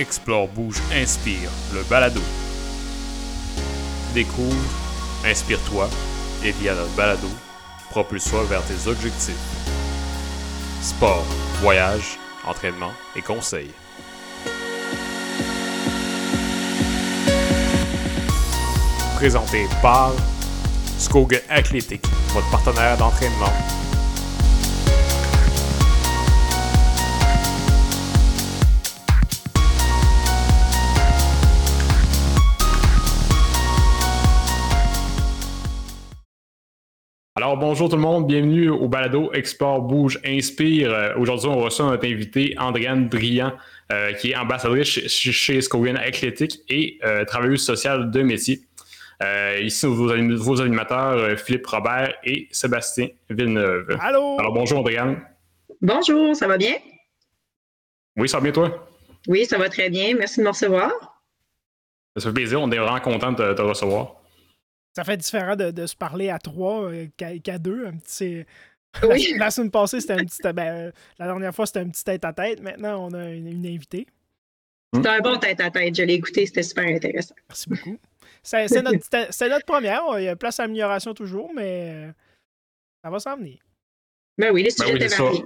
Explore, bouge, inspire, le balado. Découvre, inspire-toi et via notre balado, propulse-toi vers tes objectifs. Sport, voyage, entraînement et conseils. Présenté par Skogan Athletic, votre partenaire d'entraînement Alors bonjour tout le monde, bienvenue au balado Export Bouge Inspire. Euh, aujourd'hui, on reçoit notre invité Andréane Drian, euh, qui est ambassadrice chez, chez Scogan Athletic et euh, travailleuse sociale de métier. ici, vos, vos, animateurs Philippe Robert et Sébastien Villeneuve. Allô! Alors bonjour Andréane. Bonjour, ça va bien? Oui, ça va bien toi? Oui, ça va très bien. Merci de me recevoir. Ça fait plaisir, on est vraiment content de te recevoir ça fait différent de, se parler à trois euh, qu'à deux. Un petit, oui. la, semaine passée, c'était un petit. Ben, la dernière fois, c'était un petit tête-à-tête. Maintenant, on a une, invitée. C'était un bon tête-à-tête. Je l'ai écouté, c'était super intéressant. Merci beaucoup. C'est notre, notre, première. Il y a place à amélioration toujours, mais euh, ça va s'en venir. Ben oui, les sujets ben oui,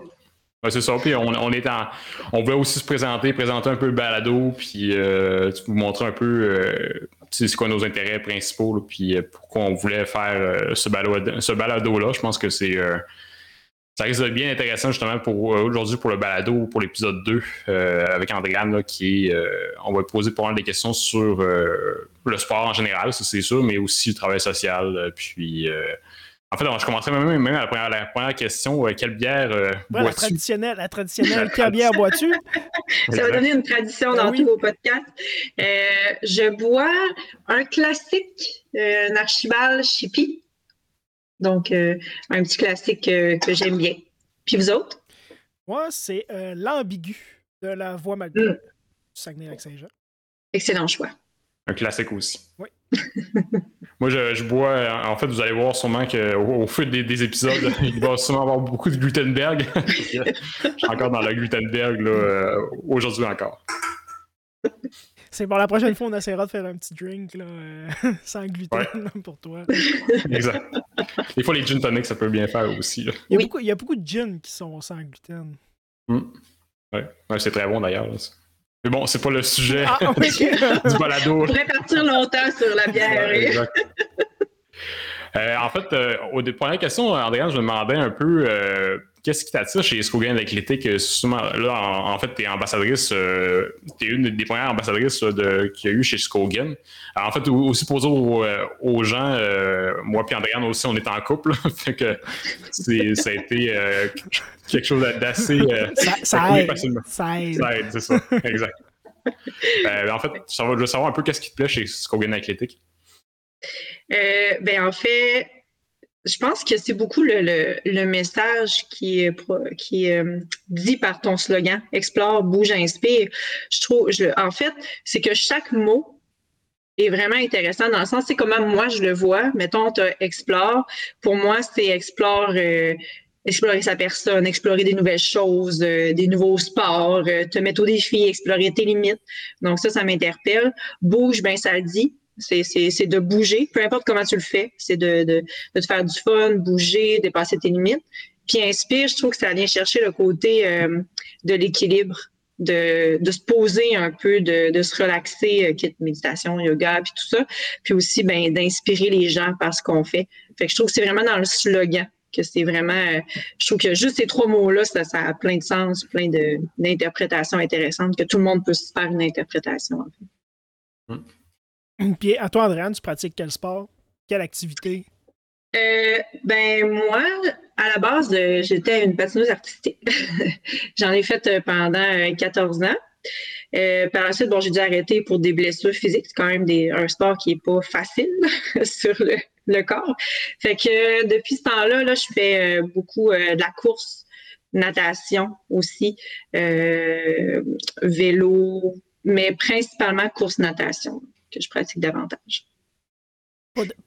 c'est ça. Puis on, on, est en, on voulait aussi se présenter, présenter un peu le balado, puis euh, vous montrer un peu euh, c'est quoi nos intérêts principaux, puis euh, pourquoi on voulait faire euh, ce balado, ce balado-là. Je pense que c'est ça risque d'être bien intéressant justement pour aujourd'hui pour le balado, pour l'épisode 2 avec Andréane, qui on va poser pas mal de questions sur le sport en général, ça c'est sûr, mais aussi le travail social, puis en fait, je commencerai même, même à la première, question. Euh, quelle bière euh, bois-tu? La traditionnelle, la traditionnelle. quelle bière bois-tu? Ça va donner une tradition dans ben tous vos podcasts. Euh, je bois un classique, un archibald Chippy. Donc, un petit classique que j'aime bien. Puis vous autres? Moi, c'est l'ambigu de la Voie Malgré, mm. Saguenay-Lac-Saint-Jean. Excellent choix. Un classique aussi. Oui. Moi, je, bois. En fait, vous allez voir sûrement qu'au au fil des, épisodes, il va sûrement avoir beaucoup de Gutenberg. je suis encore dans la Gutenberg euh, aujourd'hui encore. C'est bon, la prochaine fois, on essaiera de faire un petit drink là, euh, sans gluten pour toi. exact. Des fois, les gin tonic, ça peut bien faire aussi. Il, y a beaucoup, il, y a beaucoup, de gin qui sont sans gluten. Mm. Ouais. c'est très bon d'ailleurs. Mais bon, c'est pas le sujet ah, du, balado. On pourrait partir longtemps sur la bière. Euh, en fait, euh, aux premières questions, Andréane, je me demandais un peu euh, qu'est-ce qui t'attire chez Skogan Athletic. Là, en, fait, tu es ambassadrice, tu es une des premières ambassadrices qu'il y a eu chez Skogan. en fait, aussi pour dire aux, gens, moi et Andréane aussi, on est en couple. fait que ça a été quelque chose d'assez. ça, ça, aide, ça, aide. ça aide. c'est ça. Exact. en fait, je veux savoir un peu qu'est-ce qui te plaît chez Skogan Athletic. Euh, ben, en fait, je pense que c'est beaucoup le, message qui est, euh, dit par ton slogan Explore, bouge, inspire. Je trouve, en fait, c'est que chaque mot est vraiment intéressant dans le sens, c'est comment moi je le vois. Mettons, tu explore. Pour moi, c'est explore. Euh, explorer sa personne, explorer des nouvelles choses, des nouveaux sports, te mettre au défi, explorer tes limites. Donc ça, ça m'interpelle. Bouge, ben ça le dit. C'est de bouger, peu importe comment tu le fais. C'est de, de, de, te faire du fun, bouger, dépasser tes limites. Puis inspire, je trouve que ça vient chercher le côté euh, de l'équilibre, de, de, se poser un peu, de, de se relaxer, euh, quitte méditation, yoga, puis tout ça. Puis aussi, ben, d'inspirer les gens par ce qu'on fait. Fait que je trouve que c'est vraiment dans le slogan que c'est vraiment. Euh, je trouve que juste ces trois mots-là, ça, a plein de sens, plein d'interprétations intéressantes, que tout le monde peut se faire une interprétation. Hum. Puis à toi, Andréane, tu pratiques quel sport? Quelle activité? Euh, ben moi, à la base, euh, j'étais une patineuse artistique. J'en ai fait euh, pendant 14 ans. par la suite, j'ai dû arrêter pour des blessures physiques. C'est quand même un sport qui n'est pas facile sur le, corps. Fait que depuis ce temps-là, là, je fais beaucoup de la course, natation aussi, vélo, mais principalement course-natation que je pratique davantage.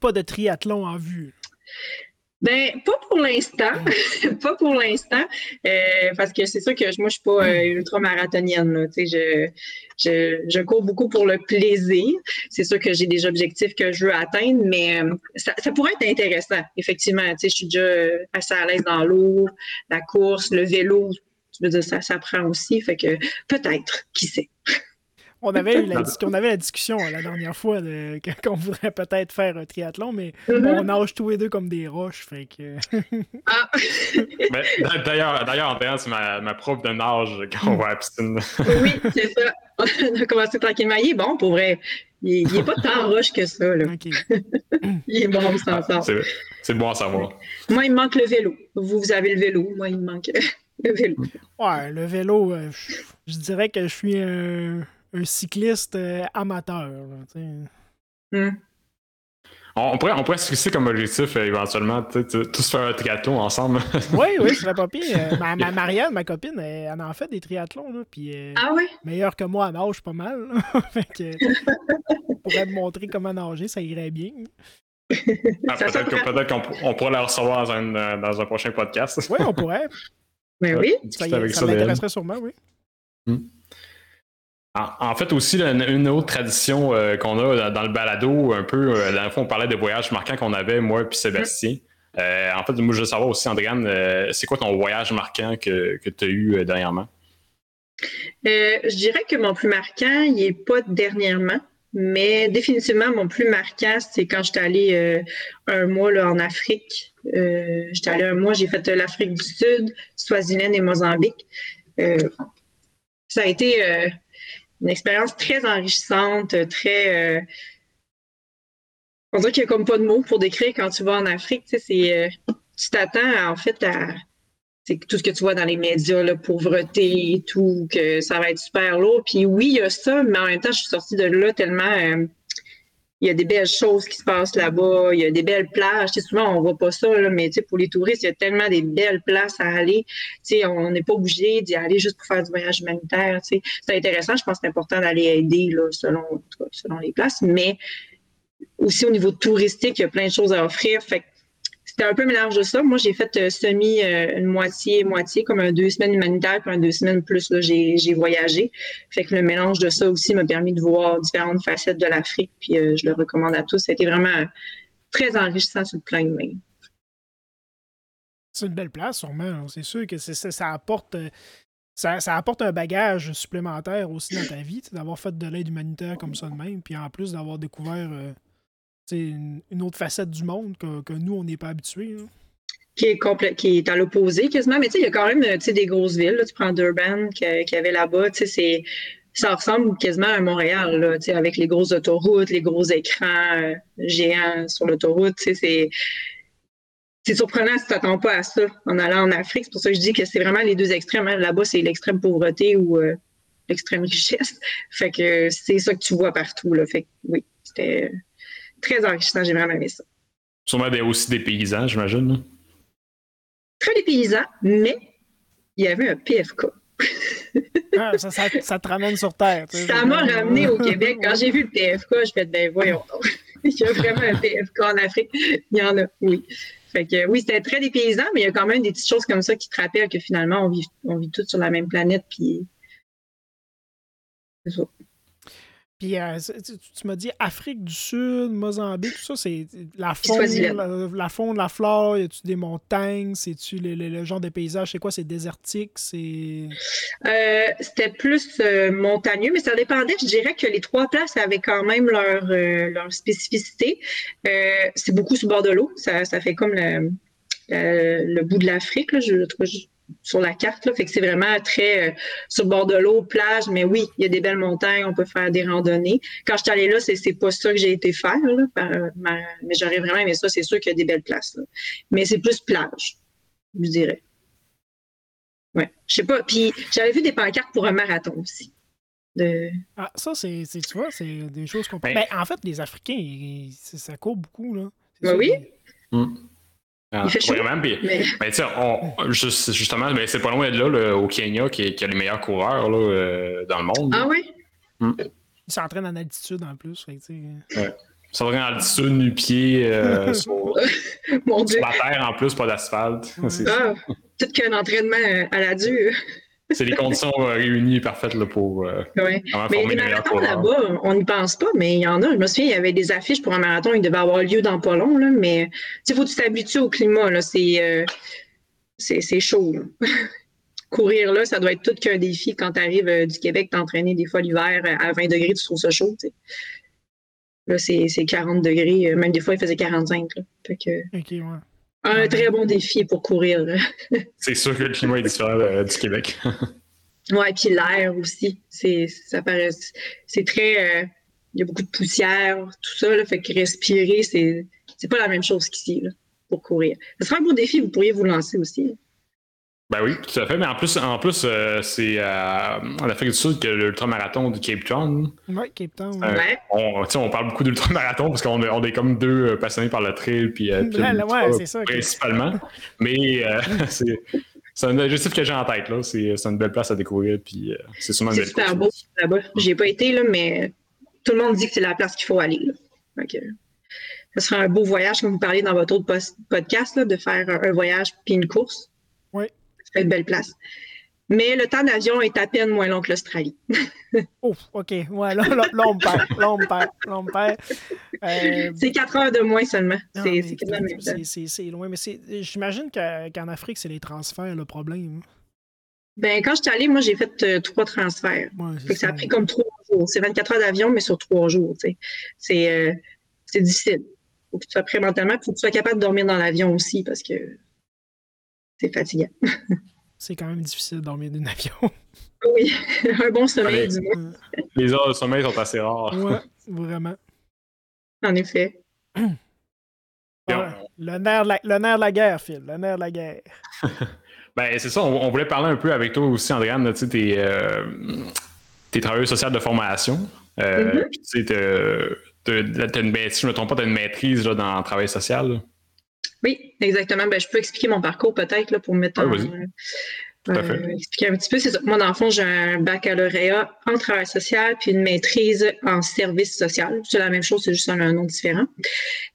Pas de, triathlon en vue. Ben, pas pour l'instant. pas pour l'instant. Euh, parce que c'est sûr que moi, je suis pas euh, ultra-marathonienne. Je, je, je, cours beaucoup pour le plaisir. C'est sûr que j'ai des objectifs que je veux atteindre, mais euh, ça, ça, pourrait être intéressant, effectivement. Je suis déjà assez à l'aise dans l'eau, la course, le vélo. Je veux dire, ça, ça prend aussi. Fait que peut-être, qui sait. On avait, la, on avait la discussion euh, la dernière fois qu'on voudrait peut-être faire un triathlon, mais mm-hmm. on nage tous les deux comme des roches. Fait que... ah. d'ailleurs, d'ailleurs, en c'est ma, ma prof de nage quand on va à la piscine. oui, c'est ça. On a commencé tranquillement. Il est bon, pour vrai. Il n'est pas tant roche que ça. Là. il est bon, ça. Ah, c'est bon à savoir. Moi, il me manque le vélo. Vous, vous avez le vélo. Moi, il me manque le vélo. Ouais, le vélo, euh, je dirais que je suis un un cycliste euh, amateur. Hmm. On, pourrait, on pourrait se fixer comme objectif euh, éventuellement, tous faire un triathlon ensemble. oui, oui, ce serait pas pire. Euh, ma, ma, Marianne, ma copine, elle, en fait des triathlons. Là, puis, ah oui? Meilleure que moi à nage, pas mal. fait que, pourrait me montrer comment nager, ça irait bien. Ah, peut-être qu'on pourrait la recevoir dans un, dans un prochain podcast. Oui, on pourrait. Mais oui. Ça, ça, m'intéresserait sûrement, oui. Hmm. En, fait, aussi, une, autre tradition euh, qu'on a dans le balado, un peu, euh, la fois, on parlait des voyages marquants qu'on avait, moi et Sébastien. Euh, en fait, moi, je veux savoir aussi, Andréane, c'est quoi ton voyage marquant que, que tu as eu dernièrement? je dirais que mon plus marquant, il n'est pas dernièrement, mais définitivement, mon plus marquant, c'est quand j'étais allée un mois là, en Afrique. j'étais allée un mois, j'ai fait l'Afrique du Sud, Swaziland et Mozambique. ça a été une expérience très enrichissante, très. Euh, on dirait qu'il n'y a comme pas de mots pour décrire quand tu vas en Afrique. Tu, sais, euh, tu t'attends en fait à tout ce que tu vois dans les médias, la pauvreté et tout, que ça va être super lourd. Puis oui, il y a ça, mais en même temps, je suis sortie de là tellement euh, il y a des belles choses qui se passent là-bas, il y a des belles plages. souvent, on voit pas ça, là, mais pour les touristes, il y a tellement des belles places à aller. on n'est pas obligé d'y aller juste pour faire du voyage humanitaire. C'est intéressant, je pense que c'est important d'aller aider là, selon, selon les places, mais aussi au niveau touristique, il y a plein de choses à offrir. C'était un peu mélange de ça. Moi, j'ai fait euh, semi euh, une moitié, moitié, comme un deux semaines humanitaire, puis un deux semaines plus, là, j'ai, voyagé. Fait que le mélange de ça aussi m'a permis de voir différentes facettes de l'Afrique, puis euh, je le recommande à tous. C'était vraiment très enrichissant sur le plan humain. C'est une belle place, sûrement. C'est sûr que ça, apporte. Ça, apporte un bagage supplémentaire aussi dans ta vie, d'avoir fait de l'aide humanitaire comme ça de même, puis en plus d'avoir découvert une, une, autre facette du monde que, nous, on n'est pas habitués. Qui est, qui est à l'opposé quasiment, mais il y a quand même des grosses villes. tu prends Durban qu'il y avait là-bas, ça ressemble quasiment à Montréal, là, avec les grosses autoroutes, les gros écrans euh, géants sur l'autoroute. C'est c'est surprenant si tu t'attends pas à ça en allant en Afrique. C'est pour ça que je dis que c'est vraiment les deux extrêmes. Hein. Là-bas, c'est l'extrême pauvreté ou euh, l'extrême richesse. Fait que c'est ça que tu vois partout. Là. Fait que oui, c'était très enrichissant. J'ai vraiment aimé ça. Sûrement aussi des paysans, j'imagine. Très des paysans, mais il y avait un PFK. Ah, ça, ça, te ramène sur Terre. Ça m'a ramené au Québec. Quand j'ai vu le PFK, je fais ben voyons il y a vraiment un PFK en Afrique. Il y en a, oui. Fait que oui, c'était très des paysans, mais il y a quand même des petites choses comme ça qui te rappellent que finalement, on vit, on vit tous sur la même planète. Puis... C'est ça. Puis euh, tu, m'as dit Afrique du Sud, Mozambique, tout ça, c'est la faune, la, faune, la flore, y a-tu des montagnes, c'est-tu le, genre de paysage, c'est quoi, c'est désertique, c'est... Euh, c'était plus euh, montagneux, mais ça dépendait, je dirais que les trois places avaient quand même leur, leur spécificité. c'est beaucoup sur bord de l'eau, ça, ça fait comme le, le bout de l'Afrique, je trouve sur la carte. Là. Fait que c'est vraiment très euh, sur le bord de l'eau, plage, mais oui, il y a des belles montagnes, on peut faire des randonnées. Quand je suis allée là, c'est, c'est pas ça que j'ai été faire, là, mais j'aurais vraiment aimé ça, c'est sûr qu'il y a des belles places. Là. Mais c'est plus plage, je dirais. Ouais, je sais pas. Puis j'avais vu des pancartes pour un marathon aussi. De... Ah, ça, c'est, tu vois, c'est des choses qu'on peut. Ben, en fait, les Africains, ça court beaucoup, là. Ben oui. Ah, vraiment, mais... on, justement, ben, c'est pas loin de là, au Kenya, qui, qui, a les meilleurs coureurs là, euh, dans le monde. Ah oui? Hmm. Ils s'entraînent en altitude en plus. Fait, ouais. Ça va en altitude, nu-pied, euh, sur, Mon Dieu. sur la terre en plus, pas d'asphalte. Ah, tout qu'un entraînement euh, à la dure. C'est les conditions euh, réunies parfaites là, pour euh, Ouais. Mais les marathons là-bas, on n'y pense pas, mais il y en a. Je me souviens, il y avait des affiches pour un marathon, il devait avoir lieu dans pas long, là, mais il faut que tu t'habitues au climat. Là, c'est, euh, c'est, c'est chaud. là. Courir là, ça doit être tout qu'un défi quand tu arrives du Québec, t'entraîner des fois l'hiver euh, à 20 degrés, tu trouves ça chaud. Là, c'est, c'est 40 degrés, euh, même des fois, il faisait 45. Là. Fait que, Ok, ouais. Un très bon défi pour courir. C'est sûr que le climat est différent euh, du Québec. Ouais, puis l'air aussi. C'est, ça paraît, c'est très, euh, il y a beaucoup de poussière, tout ça, là, fait que respirer, c'est, c'est pas la même chose qu'ici, là, pour courir. Ce serait un beau défi, vous pourriez vous lancer aussi. Ben oui, tout à fait. Mais en plus, en plus euh, c'est euh, en Afrique du Sud que l'ultramarathon du Cape Town. Ouais, Cape Town. Euh, ouais. On, parle beaucoup d'ultramarathon parce qu'on est, on est comme deux euh, passionnés par le trail puis, euh, puis Ouais, c'est ça, principalement. Mais euh, c'est, c'est un objectif que j'ai en tête. Là. C'est, c'est une belle place à découvrir. Puis, euh, c'est sûrement une C'est belle super course. beau là-bas. J'y ai pas été, là, mais tout le monde dit que c'est la place qu'il faut aller. Là. Ce serait un beau voyage, comme vous parliez dans votre autre podcast, là, de faire un, un voyage puis une course. Oui. Serait une belle place. Mais le temps d'avion est à peine moins long que l'Australie. Ouf, ok. Ouais, là, là, là, on me perd. Là, on me perd. Là, on me perd. Euh, C'est quatre heures de moins seulement. C'est loin. Mais c'est- j'imagine que- qu'en Afrique, c'est les transferts le problème. Ben, quand je suis allée, moi, j'ai fait euh, trois transferts. Ouais, Fait c'est que ça a pris comme trois jours. C'est 24 heures d'avion, mais sur trois jours. C'est euh, difficile. Faut que tu sois prêt mentalement, faut que tu sois capable de dormir dans l'avion aussi parce que c'est fatigant. C'est quand même difficile de dormir d'un avion. Oui, un bon sommeil Allez. du moins, Les heures de sommeil sont assez rares. ouais, vraiment. en effet. Le, nerf de la, le nerf de la guerre, Phil. Le nerf de la guerre. Ben, c'est ça, on, on voulait parler un peu avec toi aussi, Andréane, tu sais, t'es, euh, t'es travailleuse sociale de formation. Euh, Mhm. puis, tu sais, t'as, une, maîtrise- si je ne me trompe pas, tu as une maîtrise là, dans le travail social. là. Oui, exactement. Ben, je peux expliquer mon parcours peut-être là, pour mettre Ouais, en, fait. Euh, expliquer un petit peu. C'est ça. Moi, dans le fond, j'ai un baccalauréat en travail social puis une maîtrise en service social. C'est la même chose, c'est juste un, un nom différent.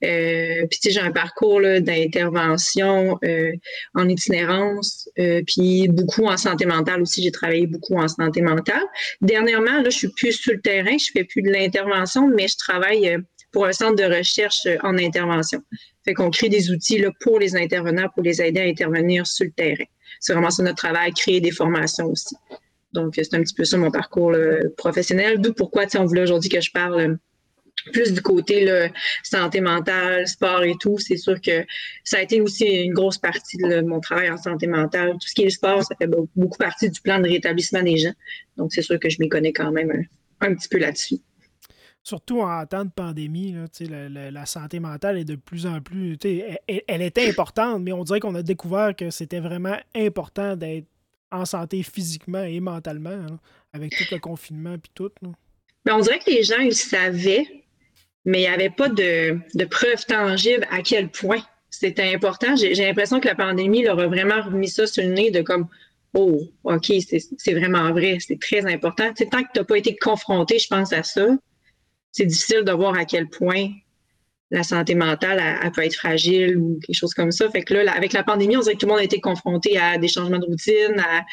Euh, puis, j'ai un parcours là, d'intervention euh, en itinérance, euh, puis beaucoup en santé mentale aussi. J'ai travaillé beaucoup en santé mentale. Dernièrement, là, je suis plus sur le terrain, je fais plus de l'intervention, mais je travaille euh, pour un centre de recherche euh, en intervention. Fait qu'on crée des outils là, pour les intervenants, pour les aider à intervenir sur le terrain c'est vraiment ça notre travail, créer des formations aussi. Donc, c'est un petit peu ça mon parcours professionnel. D'où pourquoi on voulait aujourd'hui que je parle euh, plus du côté santé mentale, sport et tout. C'est sûr que ça a été aussi une grosse partie de mon travail en santé mentale. Tout ce qui est sport, ça fait be- beaucoup partie du plan de rétablissement des gens. Donc, c'est sûr que je m'y connais quand même un petit peu là-dessus. Surtout en temps de pandémie, la, santé mentale est de plus en plus. Elle, elle était importante, mais on dirait qu'on a découvert que c'était vraiment important d'être en santé physiquement et mentalement, avec tout le confinement puis tout. Mais on dirait que les gens, ils savaient, mais il n'y avait pas de, de preuves tangibles à quel point c'était important. J'ai l'impression que la pandémie leur a vraiment remis ça sur le nez de comme Oh, OK, c'est vraiment vrai, c'est très important. Tu sais, tant que tu n'as pas été confronté, je pense, à ça, c'est difficile de voir à quel point la santé mentale, elle, peut être fragile ou quelque chose comme ça. Fait que là, là, avec la pandémie, on dirait que tout le monde a été confronté à des changements de routine, à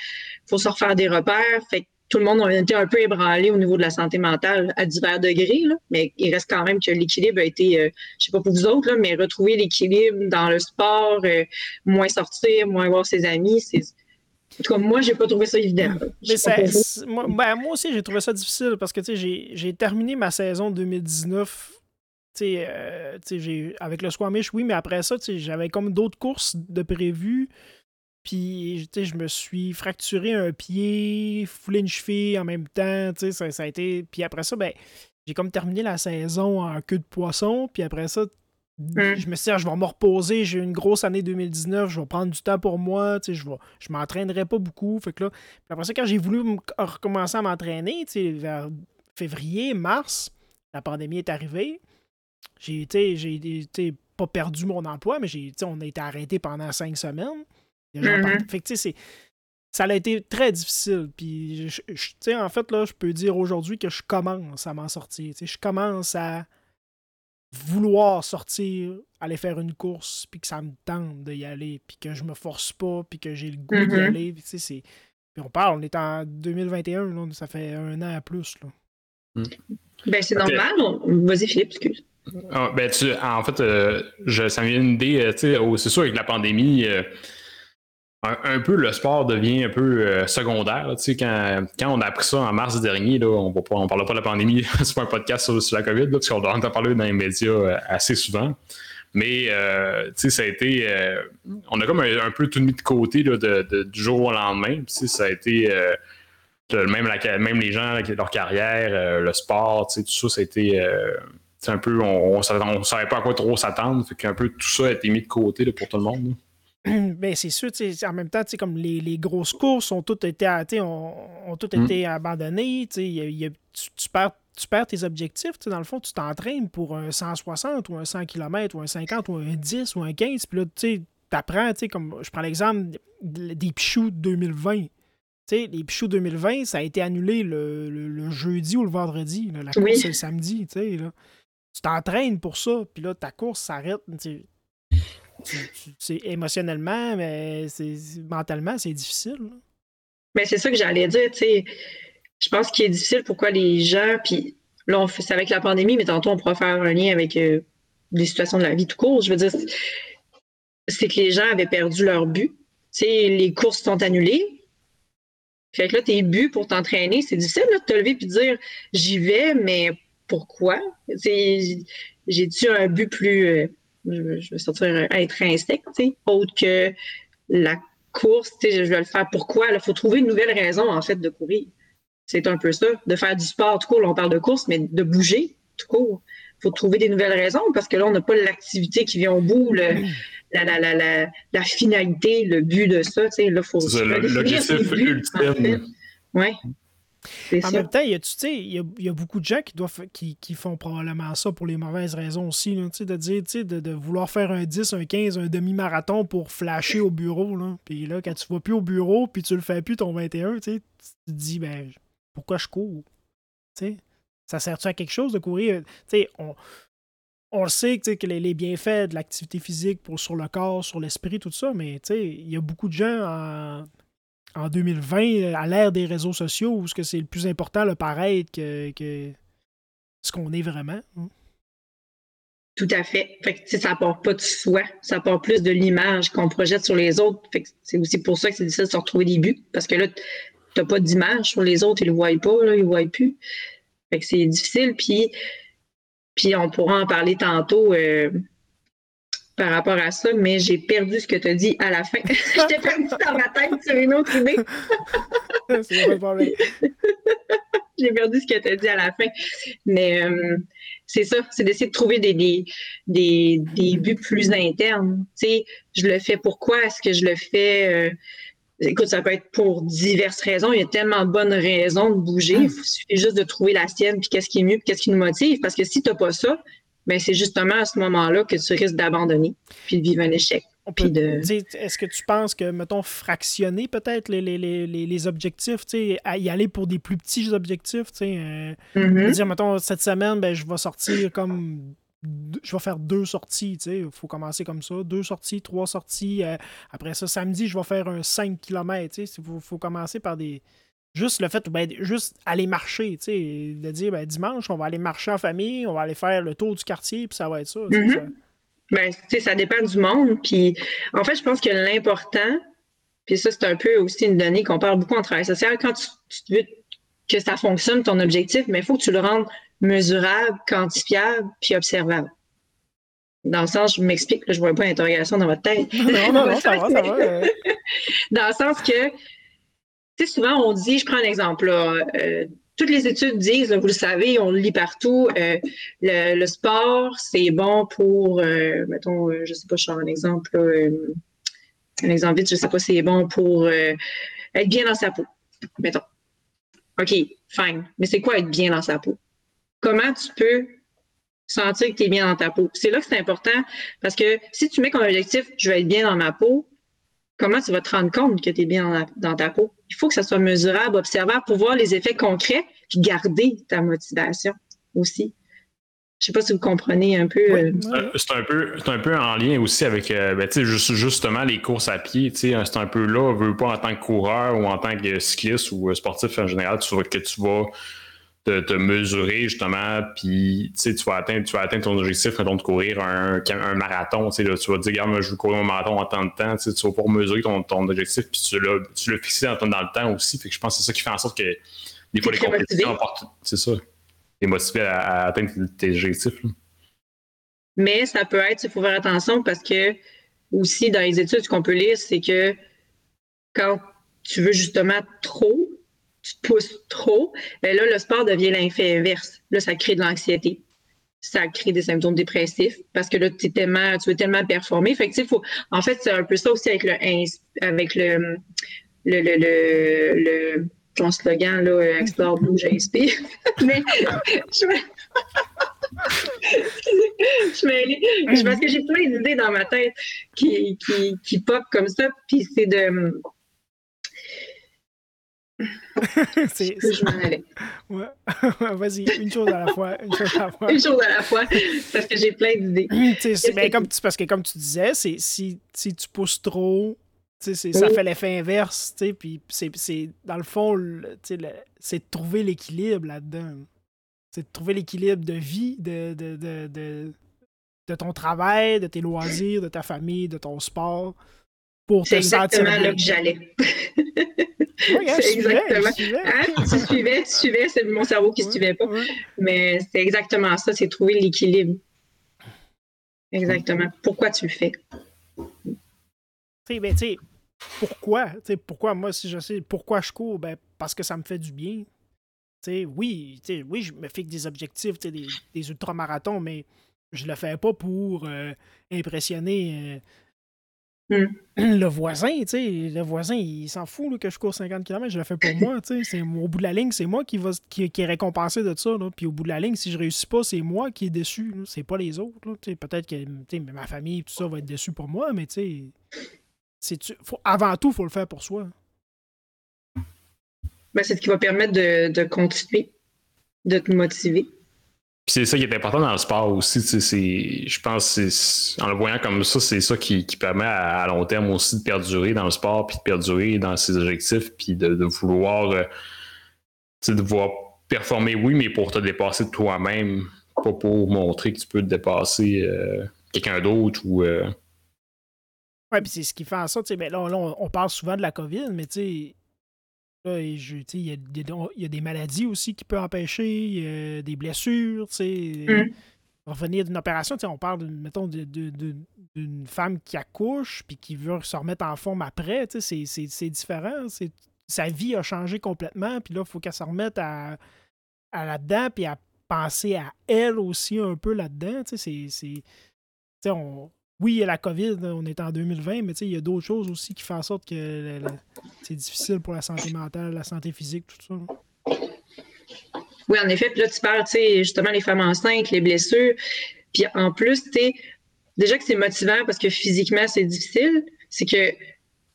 faut se refaire des repères. Fait que tout le monde a été un peu ébranlé au niveau de la santé mentale à divers degrés, là. mais il reste quand même que l'équilibre a été, euh, je sais pas pour vous autres, là, mais retrouver l'équilibre dans le sport, euh, moins sortir, moins voir ses amis, c'est en tout cas, moi, j'ai pas trouvé ça évident. Mais ça- moi, ben, moi aussi, j'ai trouvé ça difficile parce que j'ai- terminé ma saison 2019. tu sais, euh, avec le Squamish, oui, mais après ça, j'avais comme d'autres courses de prévues. Puis, je me suis fracturé un pied, foulé une cheville en même temps. Ça, ça a été. Puis après ça, ben, j'ai comme terminé la saison en queue de poisson. Puis après ça, je me suis dit, ah, je vais me reposer. J'ai eu une grosse année 2019. Je vais prendre du temps pour moi. tu sais, Je ne je m'entraînerai pas beaucoup. Fait que là, puis après ça, quand j'ai voulu me- recommencer à m'entraîner, tu sais, vers février, mars, la pandémie est arrivée. J'ai été, pas perdu mon emploi, mais j'ai, on a été arrêté pendant cinq semaines. Partent- Fait que, tu sais, c'est- ça a été très difficile. Puis, je- je- en fait, là, je peux dire aujourd'hui que je commence à m'en sortir. Je commence à vouloir sortir, aller faire une course, puis que ça me tente d'y aller, puis que je me force pas, puis que j'ai le goût d'y Mhm. aller. Tu sais, c'est... Puis on parle, on est en 2021, là, ça fait un an à plus. Là. Ben, c'est normal. On- Vas-y, Philippe, excuse. Ah, ben, tu, en fait, euh, je, ça me vient une idée. euh, tu sais, oh, c'est sûr, avec la pandémie, euh, un, peu le sport devient un peu euh, secondaire. quand, quand on a appris ça en mars dernier, là, on ne parlera pas de la pandémie, c'est pas un podcast sur, la COVID, parce qu'on doit en parler dans les médias euh, assez souvent. Mais euh, ça a été. on a comme un, peu tout mis de côté là, de- du jour au lendemain. Ça a été. même, les gens leur carrière, le sport, tout ça, ça a été. un peu, on ne savait pas à quoi trop s'attendre. Fait qu'un peu tout ça a été mis de côté là, pour tout le monde. ben, c'est sûr, tu sais, en même temps, tu sais, comme les, les grosses courses ont toutes été, tu sais, ont, ont toutes Mm. été abandonnées. tu sais, il y a- il y a- tu, tu perds, tu perds tes objectifs. tu sais, Dans le fond, tu t'entraînes pour un 160 ou un 100 km ou un 50 ou un 10 ou un 15. Puis là, tu sais, t'apprends, tu sais, comme je prends l'exemple des Pichoux 2020. Tu sais, les Pichoux 2020, ça a été annulé le, le- le jeudi ou le vendredi. là. La course, Oui. c'est le samedi, tu sais, là. Tu t'entraînes pour ça, puis là, ta course s'arrête. tu sais. Tu- tu- c'est émotionnellement, mais c'est mentalement, c'est difficile. Mais c'est ça que j'allais dire, tu sais. Je pense qu'il est difficile pourquoi les gens, puis là, on avec la pandémie, mais tantôt, on pourra faire un lien avec euh, des situations de la vie tout court. Je veux dire, c'est- que les gens avaient perdu leur but. Tu les courses sont annulées. Fait que là, tes buts pour t'entraîner, c'est difficile de te lever puis de dire j'y vais, mais pourquoi? J'ai-tu un but plus, euh, je, vais- je vais sortir intrinsèque, autre que la course, je vais le faire pourquoi? Il faut trouver une nouvelle raison, en fait, de courir. C'est un peu ça, de faire du sport tout court. Là, on parle de course, mais de bouger tout court. Il faut trouver des nouvelles raisons parce que là, on n'a pas l'activité qui vient au bout, le- la, la, la, la, la finalité, le but de ça. Là, faut l'objectif buts, en fait. ultime. En même temps, il y a, tu sais, il y a, beaucoup de gens qui, doivent, qui, qui font probablement ça pour les mauvaises raisons aussi. là, tu sais, de dire, tu sais, de, de vouloir faire un 10, un 15, un demi-marathon pour flasher au bureau. Là. Puis là, quand tu vas plus au bureau, puis tu le fais plus ton 21, tu te dis, ben, pourquoi je cours? Tu sais, ça sert-tu à quelque chose de courir? Tu sais, on, on le sait que les, les bienfaits de l'activité physique pour, sur le corps, sur l'esprit, tout ça, mais tu sais, il y a beaucoup de gens en, en 2020, à l'ère des réseaux sociaux, où c'est le plus important, le paraître, que, ce qu'on est vraiment. hein. Tout à fait. Fait que, ça part pas de soi, ça part plus de l'image qu'on projette sur les autres. C'est aussi pour ça que c'est difficile de se retrouver des buts, parce que là, t'as pas d'image sur les autres, ils le voient pas, ils voient plus. Fait que c'est difficile, puis, puis on pourra en parler tantôt euh, par rapport à ça, mais j'ai perdu ce que tu as dit à la fin. Je t'ai perdu dans ma tête sur une autre idée. c'est pas problème. J'ai perdu ce que tu as dit à la fin. Mais euh, c'est ça, c'est d'essayer de trouver des, des, des, des buts plus internes. Tu sais, je le fais pourquoi? Est-ce que je le fais? euh, écoute, ça peut être pour diverses raisons. Il y a tellement de bonnes raisons de bouger. Il suffit juste de trouver la sienne, puis qu'est-ce qui est mieux, puis qu'est-ce qui nous motive. Parce que si tu n'as pas ça, ben c'est justement à ce moment-là que tu risques d'abandonner, puis de vivre un échec. De- Est-ce que tu penses que, mettons, fractionner peut-être les, les, les, les, objectifs, à y aller pour des plus petits objectifs, tu euh, Mhm. dire, mettons, cette semaine, ben, je vais sortir comme. Je vais faire deux sorties, tu sais. Il faut commencer comme ça. Deux sorties, trois sorties. euh, après ça, samedi, je vais faire un 5 km, tu sais. Il faut, faut commencer par des. Juste le fait, ben, juste aller marcher, tu sais. De dire, ben, dimanche, on va aller marcher en famille, on va aller faire le tour du quartier, puis ça va être ça. Mhm. ça. Ben, tu sais, ça dépend du monde. Puis, en fait, je pense que l'important, puis ça, c'est un peu aussi une donnée qu'on parle beaucoup en travail social, quand tu, tu veux que ça fonctionne, ton objectif, mais il faut que tu le rendes mesurable, quantifiable, puis observable. Dans le sens, je m'explique, là, je vois pas d'interrogation dans votre tête. Non, non, non, ça va, ça va. euh. Dans le sens que, souvent on dit, je prends un exemple, euh, toutes les études disent, vous le savez, on le lit partout, euh, le, sport, c'est bon pour, euh, mettons, je sais pas, je sors un exemple, un exemple vite, je sais pas, c'est bon pour être bien dans sa peau, mettons. OK, fine. Mais c'est quoi être bien dans sa peau? Comment tu peux sentir que tu es bien dans ta peau? C'est là que c'est important parce que si tu mets comme objectif, je vais être bien dans ma peau, comment tu vas te rendre compte que tu es bien dans, dans ta peau? Il faut que ça soit mesurable, observable pour voir les effets concrets puis garder ta motivation aussi. Je sais pas si vous comprenez un peu. Euh, c'est un, peu, un peu en lien aussi avec euh, ben, justement les courses à pied. C'est un peu là, veut pas en tant que coureur ou en tant que cycliste ou sportif en général, tu que tu vas te, mesurer justement, puis tu vas atteindre, tu vas atteindre ton objectif quand de courir un, un marathon. Tu vas te dire, regarde, je veux courir un marathon en temps de temps. Tu vas pouvoir mesurer ton, ton objectif, puis tu l'as, tu fixé dans, dans, le temps aussi. Fait que je pense que c'est ça qui fait en sorte que des fois les compétitions C'est ça et motivé à, atteindre tes objectifs. Mais ça peut être, il faut faire attention parce que aussi dans les études, ce qu'on peut lire, c'est que quand tu veux justement trop, tu te pousses trop, bien là, le sport devient l'effet inverse. Là, ça crée de l'anxiété. Ça crée des symptômes dépressifs parce que là, es tellement, tu veux tellement performer. En fait, c'est un peu ça aussi avec le, avec le, le, le, le ton slogan, là, euh, Explore, bouge, inspire. Mais je me... je parce que j'ai plein d'idées dans ma tête qui, qui, qui pop comme ça, puis c'est de. c'est, je m'en allais. Ouais. Vas-y, une chose à la fois. Une chose à la fois. une chose à la fois, parce que j'ai plein d'idées. mais comme tu, parce que comme tu disais, c'est, si, si tu pousses trop, ça fait l'effet inverse, puis c'est dans le fond, c'est de trouver l'équilibre là-dedans. C'est de trouver l'équilibre de vie, de, de, de, de, ton travail, de tes loisirs, de ta famille, de ton sport, pour te sentir. C'est exactement là que j'allais. Oui, hein, c'est exactement. Hein, tu suivais, tu suivais, c'est mon cerveau qui ne suivait pas. Mais c'est exactement ça, c'est trouver l'équilibre. Exactement. Pourquoi tu le fais? Ben, tu sais, pourquoi? pourquoi moi, si je sais pourquoi je cours, ben, parce que ça me fait du bien. oui, oui, je me fixe des objectifs, des, des ultramarathons, mais je le fais pas pour euh, impressionner euh, le voisin. Le voisin, il s'en fout que je cours 50 km, je le fais pour moi. C'est, au bout de la ligne, c'est moi qui, va, qui, est récompensé de ça. Puis au bout de la ligne, si je réussis pas, c'est moi qui est déçu. C'est pas les autres. Peut-être que ma famille, tout ça va être déçu pour moi, mais tu sais avant tout, il faut le faire pour soi. Ben, c'est ce qui va permettre de, continuer, de te motiver. C'est ça qui est important dans le sport aussi. Je pense que en le voyant comme ça, c'est ça qui, permet à, long terme aussi de perdurer dans le sport, puis de perdurer dans ses objectifs, puis de, vouloir, euh, de vouloir performer, oui, mais pour te dépasser de toi-même, pas pour montrer que tu peux te dépasser euh, quelqu'un d'autre ou. Euh, oui, puis c'est ce qui fait en sorte, ben là, on, parle souvent de la COVID, mais tu sais, il y, a des maladies aussi qui peuvent empêcher, des blessures, tu sais. Mmh. Revenir d'une opération, on parle, mettons, d'une femme qui accouche puis qui veut se remettre en forme après, c'est différent. Sa vie a changé complètement, puis là, il faut qu'elle se remette à, à là-dedans, puis à penser à elle aussi un peu là-dedans. C'est. On, oui, il y a la COVID, on est en 2020, mais il y a d'autres choses aussi qui font en sorte que c'est difficile pour la santé mentale, la santé physique, tout ça. Oui, en effet. Puis là, tu parles, justement, les femmes enceintes, les blessures. Puis en plus, tu déjà que c'est motivant parce que physiquement, c'est difficile. C'est que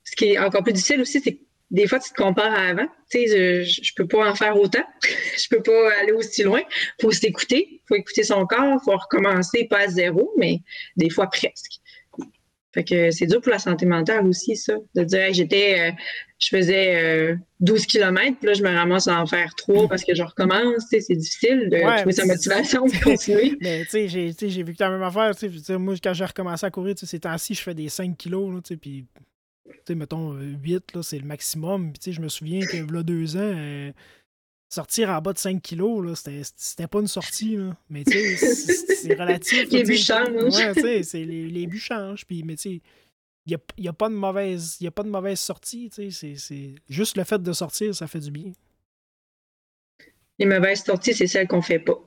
ce qui est encore plus difficile aussi, c'est que des fois, tu te compares à avant. Tu sais, je, je peux pas en faire autant. je peux pas aller aussi loin. Faut s'écouter. Faut écouter son corps. Faut recommencer, pas à zéro, mais des fois presque. Fait que c'est dur pour la santé mentale aussi, ça. De dire, j'étais, euh, je faisais 12 euh, km, puis là, je me ramasse à en faire 3 parce que je recommence. C'est difficile de trouver sa motivation de continuer. mais tu sais, j'ai vu que la même affaire. Moi, quand j'ai recommencé à courir, ces temps-ci, je fais des 5 kilos, puis sais, mettons, 8, euh, c'est le maximum. Puis, je me souviens que, là, deux ans, euh, sortir en bas de 5 kilos, c'était pas une sortie, là. Mais, tu sais, c'est relatif. les buts changent. Ouais, tu sais, c'est les, les buts changent. Puis, mais, tu sais, il n'y a, a, pas de mauvaise, y a pas de mauvaise sortie. C'est juste le fait de sortir, ça fait du bien. Les mauvaises sorties, c'est celles qu'on fait pas.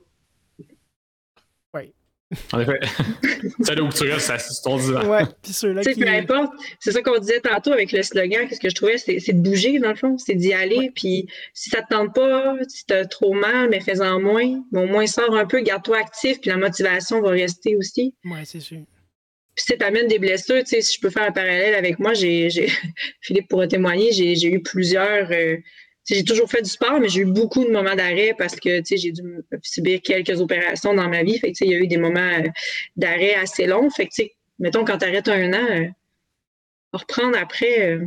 En effet. Celle où tu restes c'est ton divan. Ouais, puis ceux-là qui... Peu importe. C'est ça qu'on disait tantôt avec le slogan. Qu'est-ce que je trouvais, c'est, de bouger, dans le fond. C'est d'y aller. Puis si ça te tente pas, si t'as trop mal, mais fais-en moins. Mais au moins, sors un peu, garde-toi actif, puis la motivation va rester aussi. Ouais, c'est sûr. Puis si t'amènes des blessures, tu sais, si je peux faire un parallèle avec moi, j'ai, Philippe pourra témoigner, j'ai, eu plusieurs... Euh, j'ai toujours fait du sport, mais j'ai eu beaucoup de moments d'arrêt parce que j'ai dû subir quelques opérations dans ma vie. Fait il y a eu des moments euh, d'arrêt assez longs. Fait que, mettons, quand tu arrêtes un an, euh, reprendre après, euh,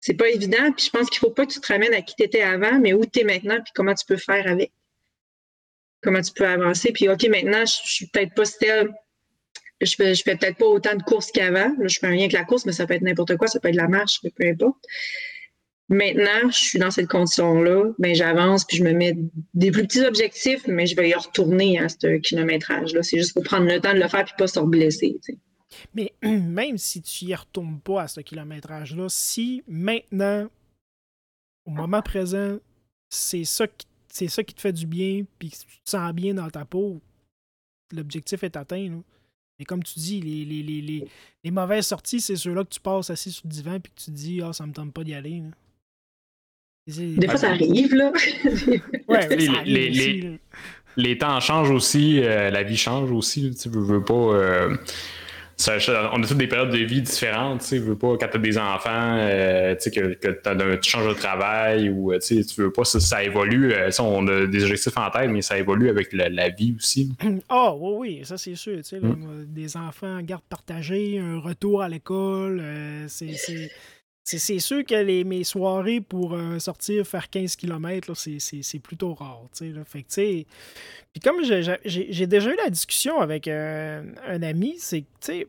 c'est pas évident. Puis je pense qu'il faut pas que tu te ramènes à qui tu étais avant, mais où tu es maintenant, puis comment tu peux faire avec. Comment tu peux avancer. Puis OK, maintenant, je, suis peut-être pas. Je fais, je fais peut-être pas autant de courses qu'avant. Je fais rien avec la course, mais ça peut être n'importe quoi, ça peut être la marche, peu importe. Maintenant, je suis dans cette condition-là, ben j'avance puis je me mets des plus petits objectifs, mais je vais y retourner à ce kilométrage-là. C'est juste pour prendre le temps de le faire puis pas se blesser. Mais même si tu y retournes pas à ce kilométrage-là, si maintenant, au moment présent, c'est ça qui c'est ça qui te fait du bien, puis que tu te sens bien dans ta peau, l'objectif est atteint. Et comme tu dis, les, les, les, mauvaises sorties, c'est ceux-là que tu passes assis sur le divan puis que tu dis Ah, oh, ça me tente pas d'y aller. Des fois, ça arrive, là. ouais, les, les, temps changent aussi, euh, la vie change aussi. Tu veux, veux pas. Euh, on a toutes des périodes de vie différentes. Tu veux pas, quand tu as des enfants, euh, tu, que, que tu changes de travail ou tu veux pas, ça, ça évolue. on a des objectifs en tête, mais ça évolue avec la, vie aussi. Ah, oui, oui, ça c'est sûr. Mm. Des enfants, garde partagée, un retour à l'école, c'est c'est sûr que les, mes soirées pour euh, sortir, faire 15 km, c'est plutôt rare. Fait puis comme j'ai déjà eu la discussion avec euh, un ami, c'est que,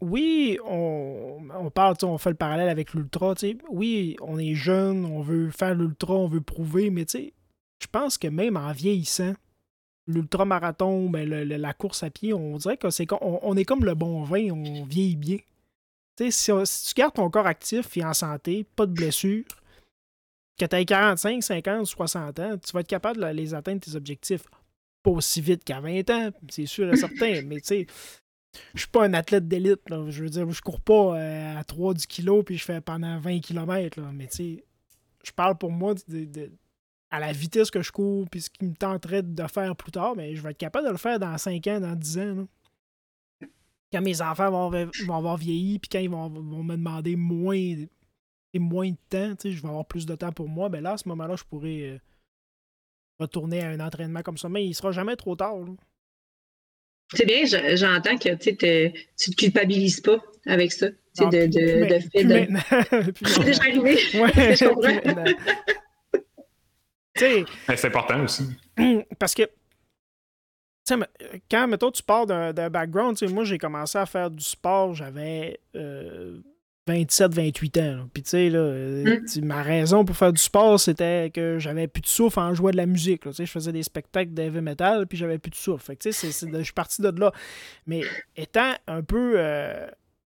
oui, on, on parle, on fait le parallèle avec l'ultra. Oui, on est jeune, on veut faire l'ultra, on veut prouver, mais je pense que même en vieillissant, l'ultra-marathon, ben, la course à pied, on dirait que c'est est comme le bon vin, on vieillit bien. Si, tu gardes ton corps actif et en santé, pas de blessures, que tu aies 45, 50, 60 ans, tu vas être capable de les atteindre tes objectifs. Pas aussi vite qu'à 20 ans, c'est sûr et certain, mais tu sais, je suis pas un athlète d'élite. Je veux dire, je cours pas euh, à 3 du kilo puis je fais pendant 20 km. mais tu sais, je parle pour moi de, à la vitesse que je cours puis ce qui me tenterait de faire plus tard, mais je vais être capable de le faire dans 5 ans, dans 10 ans quand mes enfants vont, vont avoir vieilli, puis quand ils vont, me demander moins, moins de temps, je vais avoir plus de temps pour moi, ben là, à ce moment-là, je pourrais euh, retourner à un entraînement comme ça. Mais il sera jamais trop tard. C'est bien, j'entends que tu ne te culpabilises pas avec ça. de, de, de fait de. C'est déjà arrivé. Ouais, je comprends. C'est important aussi. Parce que quand, mettons, tu pars d'un background, moi, j'ai commencé à faire du sport, j'avais 27, 28 ans. Puis, tu sais, euh, mm. ma raison pour faire du sport, c'était que j'avais plus de souffle en jouant de la musique. je faisais des spectacles d'heavy metal, puis j'avais plus de souffle. Fait tu sais, je suis parti de là. Mais étant un peu. Euh,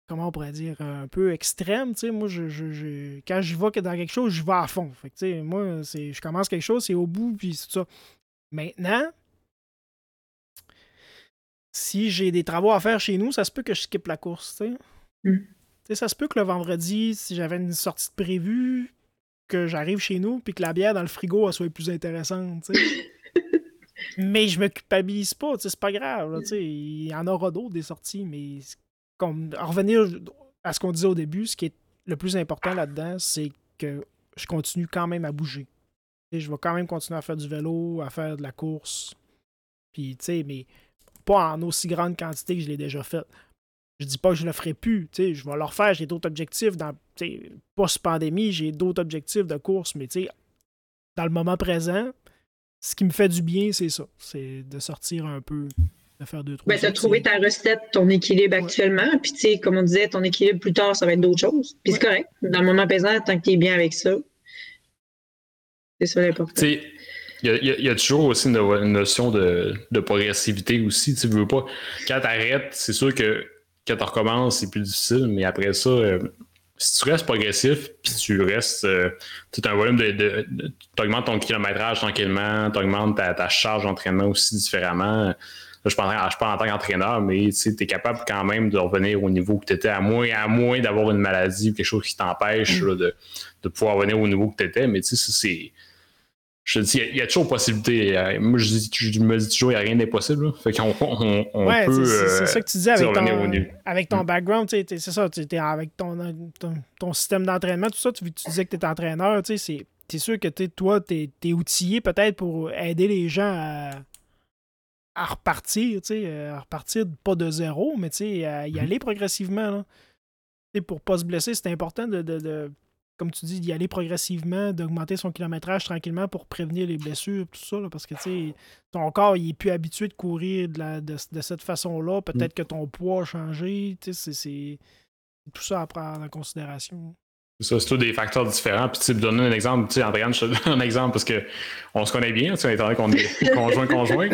comment on pourrait dire, un peu extrême, tu sais, moi, je, quand je vois que dans quelque chose, je vais à fond. Fait tu sais, moi, je commence quelque chose, c'est au bout, puis c'est ça. Maintenant, si j'ai des travaux à faire chez nous, ça se peut que je skippe la course. Mm. Ça se peut que le vendredi, si j'avais une sortie de prévue, que j'arrive chez nous puis que la bière dans le frigo soit plus intéressante. mais je me culpabilise pas, c'est pas grave. il y en aura d'autres des sorties, mais comme, en revenir à ce qu'on disait au début, ce qui est le plus important là-dedans, c'est que je continue quand même à bouger. je vais quand même continuer à faire du vélo, à faire de la course. Puis, tu sais, mais pas en aussi grande quantité que je l'ai déjà fait. Je dis pas que je le ferai plus, je vais le refaire, j'ai d'autres objectifs dans post-pandémie, j'ai d'autres objectifs de course, mais dans le moment présent, ce qui me fait du bien, c'est ça. C'est de sortir un peu, de faire deux, trois. Ben, tu as trouvé ta recette, ton équilibre actuellement. Puis, tu sais, comme on disait, ton équilibre plus tard, ça va être d'autres choses. Puis, c'est correct. Dans le moment présent, tant que tu es bien avec ça, c'est ça l'important. Il y, a, toujours aussi une, notion de, progressivité aussi. Tu veux pas. Quand tu arrêtes, c'est sûr que quand tu recommences, c'est plus difficile, mais après ça, euh, si tu restes progressif, puis tu restes. Euh, tu as un volume de. tu augmentes ton kilométrage tranquillement, tu augmentes ta, charge d'entraînement aussi différemment. Là, je ne suis pas en tant qu'entraîneur, mais tu es capable quand même de revenir au niveau que tu étais, à moins, à moins d'avoir une maladie ou quelque chose qui t'empêche mm. de, de, pouvoir revenir au niveau que tu étais. Mais tu sais, c'est je dis, il y, a toujours possibilité. Euh, moi, je, me dis toujours, il n'y a rien d'impossible. Fait qu'on on, ouais, peut. C'est ça que tu dis avec ton, avec ton background. C'est ça, tu avec ton, ton, ton, système d'entraînement, tout ça. Tu, tu disais que tu es entraîneur. Tu es es sûr que toi, tu es, outillé peut-être pour aider les gens à, à repartir, à repartir pas de zéro, mais à y mm-hmm. aller progressivement. Là. Pour pas se blesser, c'est important de, comme tu dis, d'y aller progressivement, d'augmenter son kilométrage tranquillement pour prévenir les blessures, tout ça, parce que ton corps il est plus habitué de courir de, cette façon-là. Mm. Peut-être que ton poids a changé. C'est tout ça à prendre en considération. C'est ça, c'est tous des facteurs différents. Puis, tu donner un exemple, tu sais, Andréane, je te donne un exemple parce qu'on se connaît bien, tu sais, étant donné qu'on est conjoint-conjoint.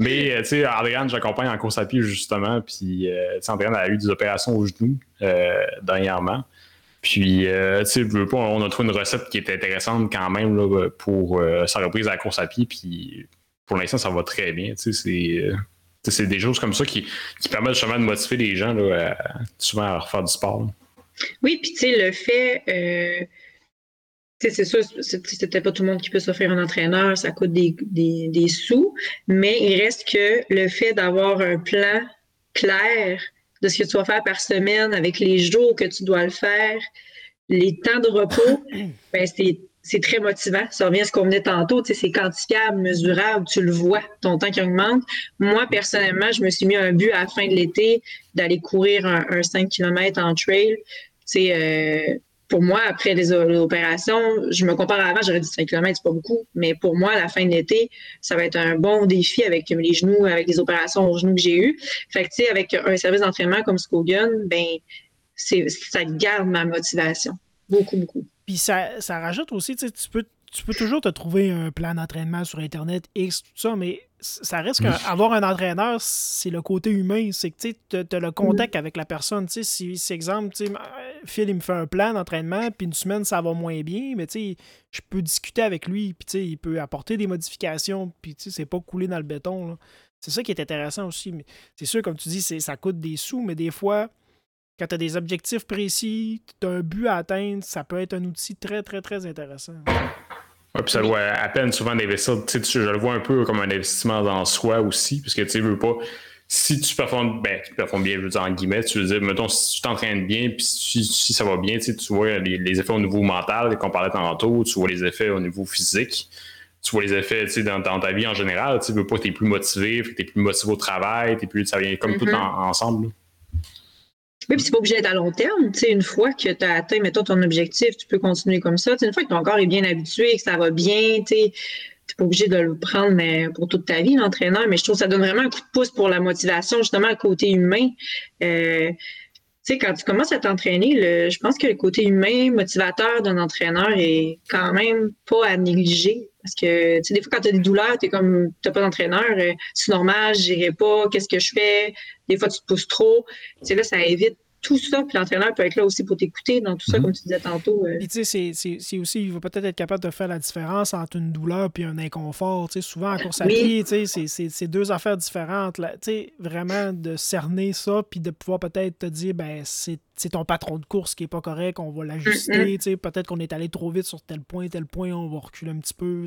Mais, euh, tu sais, Andréane, j'accompagne en course à pied, justement. Puis, euh, tu sais, Andréane a eu des opérations au genou euh, dernièrement. Puis, tu sais, on a trouvé une recette qui est intéressante quand même là, pour sa reprise à la course à pied. Puis, pour l'instant, ça va très bien. Tu sais, c'est des choses comme ça qui, qui permettent justement de motiver les gens là, souvent à refaire du sport. Oui, puis tu sais, le fait, euh, c'est sûr, c'est peut-être pas tout le monde qui peut s'offrir un entraîneur, ça coûte des, des, sous, mais il reste que le fait d'avoir un plan clair de ce que tu vas faire par semaine avec les jours que tu dois le faire, les temps de repos, ben c'est très motivant. Ça revient à ce qu'on venait tantôt, c'est quantifiable, mesurable, tu le vois, ton temps qui augmente. Moi, personnellement, je me suis mis un but à la fin de l'été d'aller courir un, 5 km en trail. C'est euh, pour moi, après les, opérations, je me compare à avant, j'aurais dit 5 km, c'est pas beaucoup, mais pour moi, à la fin de l'été, ça va être un bon défi avec les genoux, avec les opérations aux genoux que j'ai eues. Fait que, tu sais, avec un service d'entraînement comme Skogan, ben, ça garde ma motivation. Beaucoup, beaucoup. Puis ça, ça rajoute aussi, tu peux, tu peux toujours te trouver un plan d'entraînement sur Internet, X, tout ça, mais ça reste qu'avoir un entraîneur, c'est le côté humain. C'est que tu as le contact avec la personne. Si, si exemple, Phil, il me fait un plan d'entraînement, puis une semaine, ça va moins bien, mais je peux discuter avec lui, puis il peut apporter des modifications, puis c'est pas coulé dans le béton. C'est ça qui est intéressant aussi. C'est sûr, comme tu dis, ça coûte des sous, mais des fois, quand tu as des objectifs précis, tu as un but à atteindre, ça peut être un outil très, très, très intéressant. Ouais, puis ça doit à peine souvent d'investir. Je le vois un peu comme un investissement dans soi aussi, parce que tu veux pas. Si tu performes, ben, tu performes bien, je veux dire, en guillemets, tu veux dire, mettons, si tu t'entraînes bien, puis si, ça va bien, tu vois les, effets au niveau mental qu'on parlait tantôt, tu vois les effets au niveau physique, tu vois les effets dans, dans ta vie en général, tu veux pas que tu es plus motivé, que tu es plus motivé au travail, es plus, ça vient comme tout mm-hmm. ensemble. Oui, puis c'est pas obligé d'être à long terme. Tu sais, une fois que tu as atteint, mettons, ton objectif, tu peux continuer comme ça. une fois que ton corps est bien habitué, que ça va bien, tu n'es pas obligé de le prendre mais pour toute ta vie, l'entraîneur. Mais je trouve que ça donne vraiment un coup de pouce pour la motivation, justement, le côté humain. Euh, sais, quand tu commences à t'entraîner, je pense que le côté humain, motivateur d'un entraîneur est quand même pas à négliger. Parce que, tu sais, des fois, quand tu as des douleurs, tu comme, tu pas d'entraîneur, euh, c'est normal, j'irai pas, qu'est-ce que je fais? Des fois, tu te pousses trop. Tu sais, là, ça évite tout ça, puis l'entraîneur peut être là aussi pour t'écouter dans tout ça, mhm. comme tu disais tantôt. Euh. Puis tu sais, c'est aussi, il va peut-être être capable de faire la différence entre une douleur puis un inconfort. Tu sais, souvent en course à pied, tu sais, c'est deux affaires différentes. Tu sais, vraiment de cerner ça, puis de pouvoir peut-être te dire, ben c'est ton patron de course qui est pas correct, on va l'ajuster. Peut-être qu'on est allé trop vite sur tel point, tel point, on va reculer un petit peu.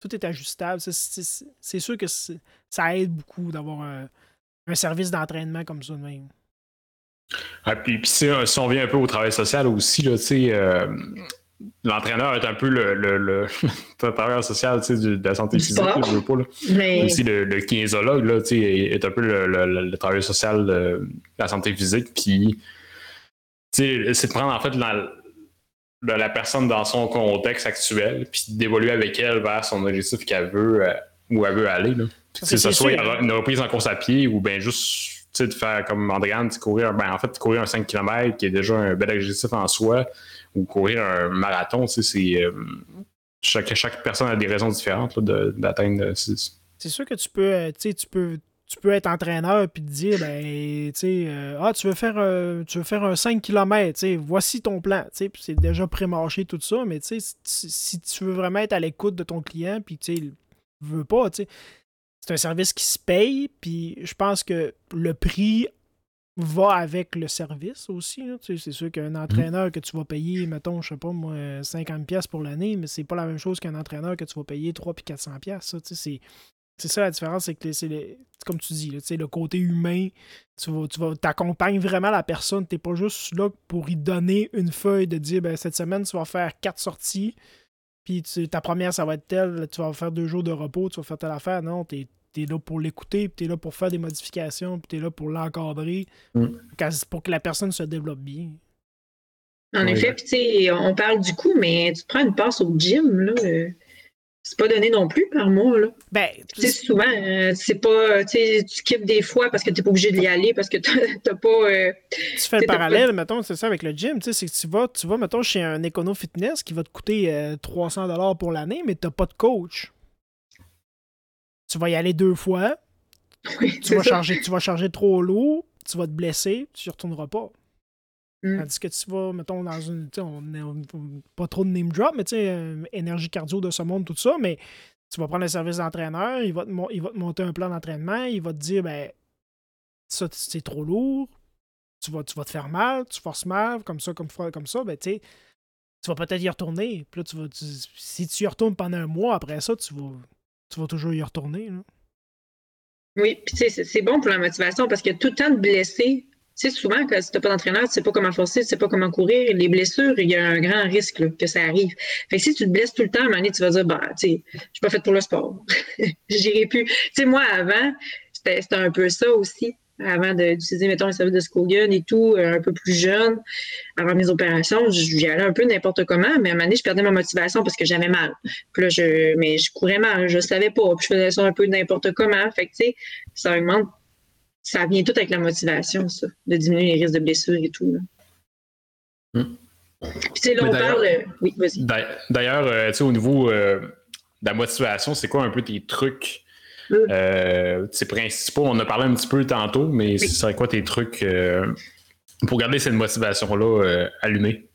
Tout est ajustable. C'est sûr que ça aide beaucoup d'avoir un, un service d'entraînement comme ça de même. Ah, puis, si, on vient un peu au travail social aussi, là, euh, l'entraîneur est un peu le, le, travailleur social de la santé physique, je veux pas. Là. Aussi le, le kinésiologue là, est un peu le, travailleur social de la santé physique. Puis c'est de prendre en fait la, la personne dans son contexte actuel, puis d'évoluer avec elle vers son objectif qu'elle veut euh, où elle veut aller. Là. Que ce soit une reprise en course à pied ou bien juste de faire comme Andréane, courir, ben, en fait, courir un 5 km qui est déjà un bel objectif en soi, ou courir un marathon, c'est. Euh, chaque, chaque personne a des raisons différentes d'atteindre. C'est sûr que tu peux, euh, tu peux tu peux être entraîneur et te dire ben tu sais euh, ah tu veux faire tu veux faire un 5 km voici ton plan c'est déjà pré-marché tout ça mais si, si tu veux vraiment être à l'écoute de ton client puis tu sais veux pas tu sais c'est un service qui se paye, puis je pense que le prix va avec le service aussi. c'est sûr qu'un mhm. entraîneur que tu vas payer, mettons, je sais pas moi, 50$ pour l'année, mais c'est pas la même chose qu'un entraîneur que tu vas payer 3 puis 400$. c'est, c'est ça la différence, c'est que c'est comme tu dis, le côté humain, tu vas, tu t'accompagnes vraiment la personne. Tu n'es pas juste là pour y donner une feuille de dire ben, cette semaine, tu vas faire quatre sorties puis ta première, ça va être telle, tu vas faire deux jours de repos, tu vas faire telle affaire. Non, tu es, là pour l'écouter, puis tu es là pour faire des modifications, puis tu es là pour l'encadrer, mm. pour que la personne se développe bien. En effet, puis tu sais, on parle du coup, mais tu prends une passe au gym, là. Euh, c'est pas donné non plus par mois. Là. Ben, souvent, euh, c'est pas. Tu skippes des fois parce que tu pas obligé d'y aller, parce que t'as pas. Euh, tu fais le parallèle, mettons, c'est ça avec le gym. C'est que tu vas, tu vas, mettons, chez un Econo Fitness qui va te coûter 300 euh, pour l'année, mais t'as pas de coach. Tu vas y aller deux fois. tu, vas charger, tu vas charger trop lourd, tu vas te blesser, tu y retourneras pas. Mm. Tandis que tu vas, mettons, dans une. On, pas trop de name drop, mais tu sais, euh, énergie cardio de ce monde, tout ça, mais tu vas prendre le service d'entraîneur, il, va te, il va te monter un plan d'entraînement, il va te dire, ben, ça, c'est trop lourd, tu vas, tu vas te faire mal, tu forces mal, comme ça, comme, comme ça, ben, tu sais, tu vas peut-être y retourner. Puis là, tu vas, si tu y retournes pendant un mois après ça, tu vas, tu vas toujours y retourner. Oui, puis tu c'est bon pour la motivation parce que tout le temps de blesser, sais, souvent, quand tu n'as pas d'entraîneur, tu sais pas comment forcer, tu sais pas comment courir, les blessures, il y a un grand risque que ça arrive. Fait que si tu te blesses tout le temps, à un moment donné, tu vas dire, bah, tu sais, je suis pas faite pour le sport. J'irai plus. Tu sais, moi, avant, c'était un peu ça aussi. Avant d'utiliser, mettons, les services de Skogan et tout, euh, un peu plus jeune, avant mes opérations, j'y allais un peu n'importe comment, mais à un moment donné, je perdais ma motivation parce que j'avais mal. Puis là, je, mais je courais mal, je savais pas, puis je faisais ça un peu n'importe comment. Fait que, tu sais, ça augmente ça vient tout avec la motivation, ça, de diminuer les risques de blessures et tout. Hmm. Puis, là, on parle. Oui, vas-y. D'ailleurs, euh, tu sais, au niveau euh, de la motivation, c'est quoi un peu tes trucs? Euh, principaux, on a parlé un petit peu tantôt, mais c'est c'est quoi tes trucs pour garder cette motivation-là allumée?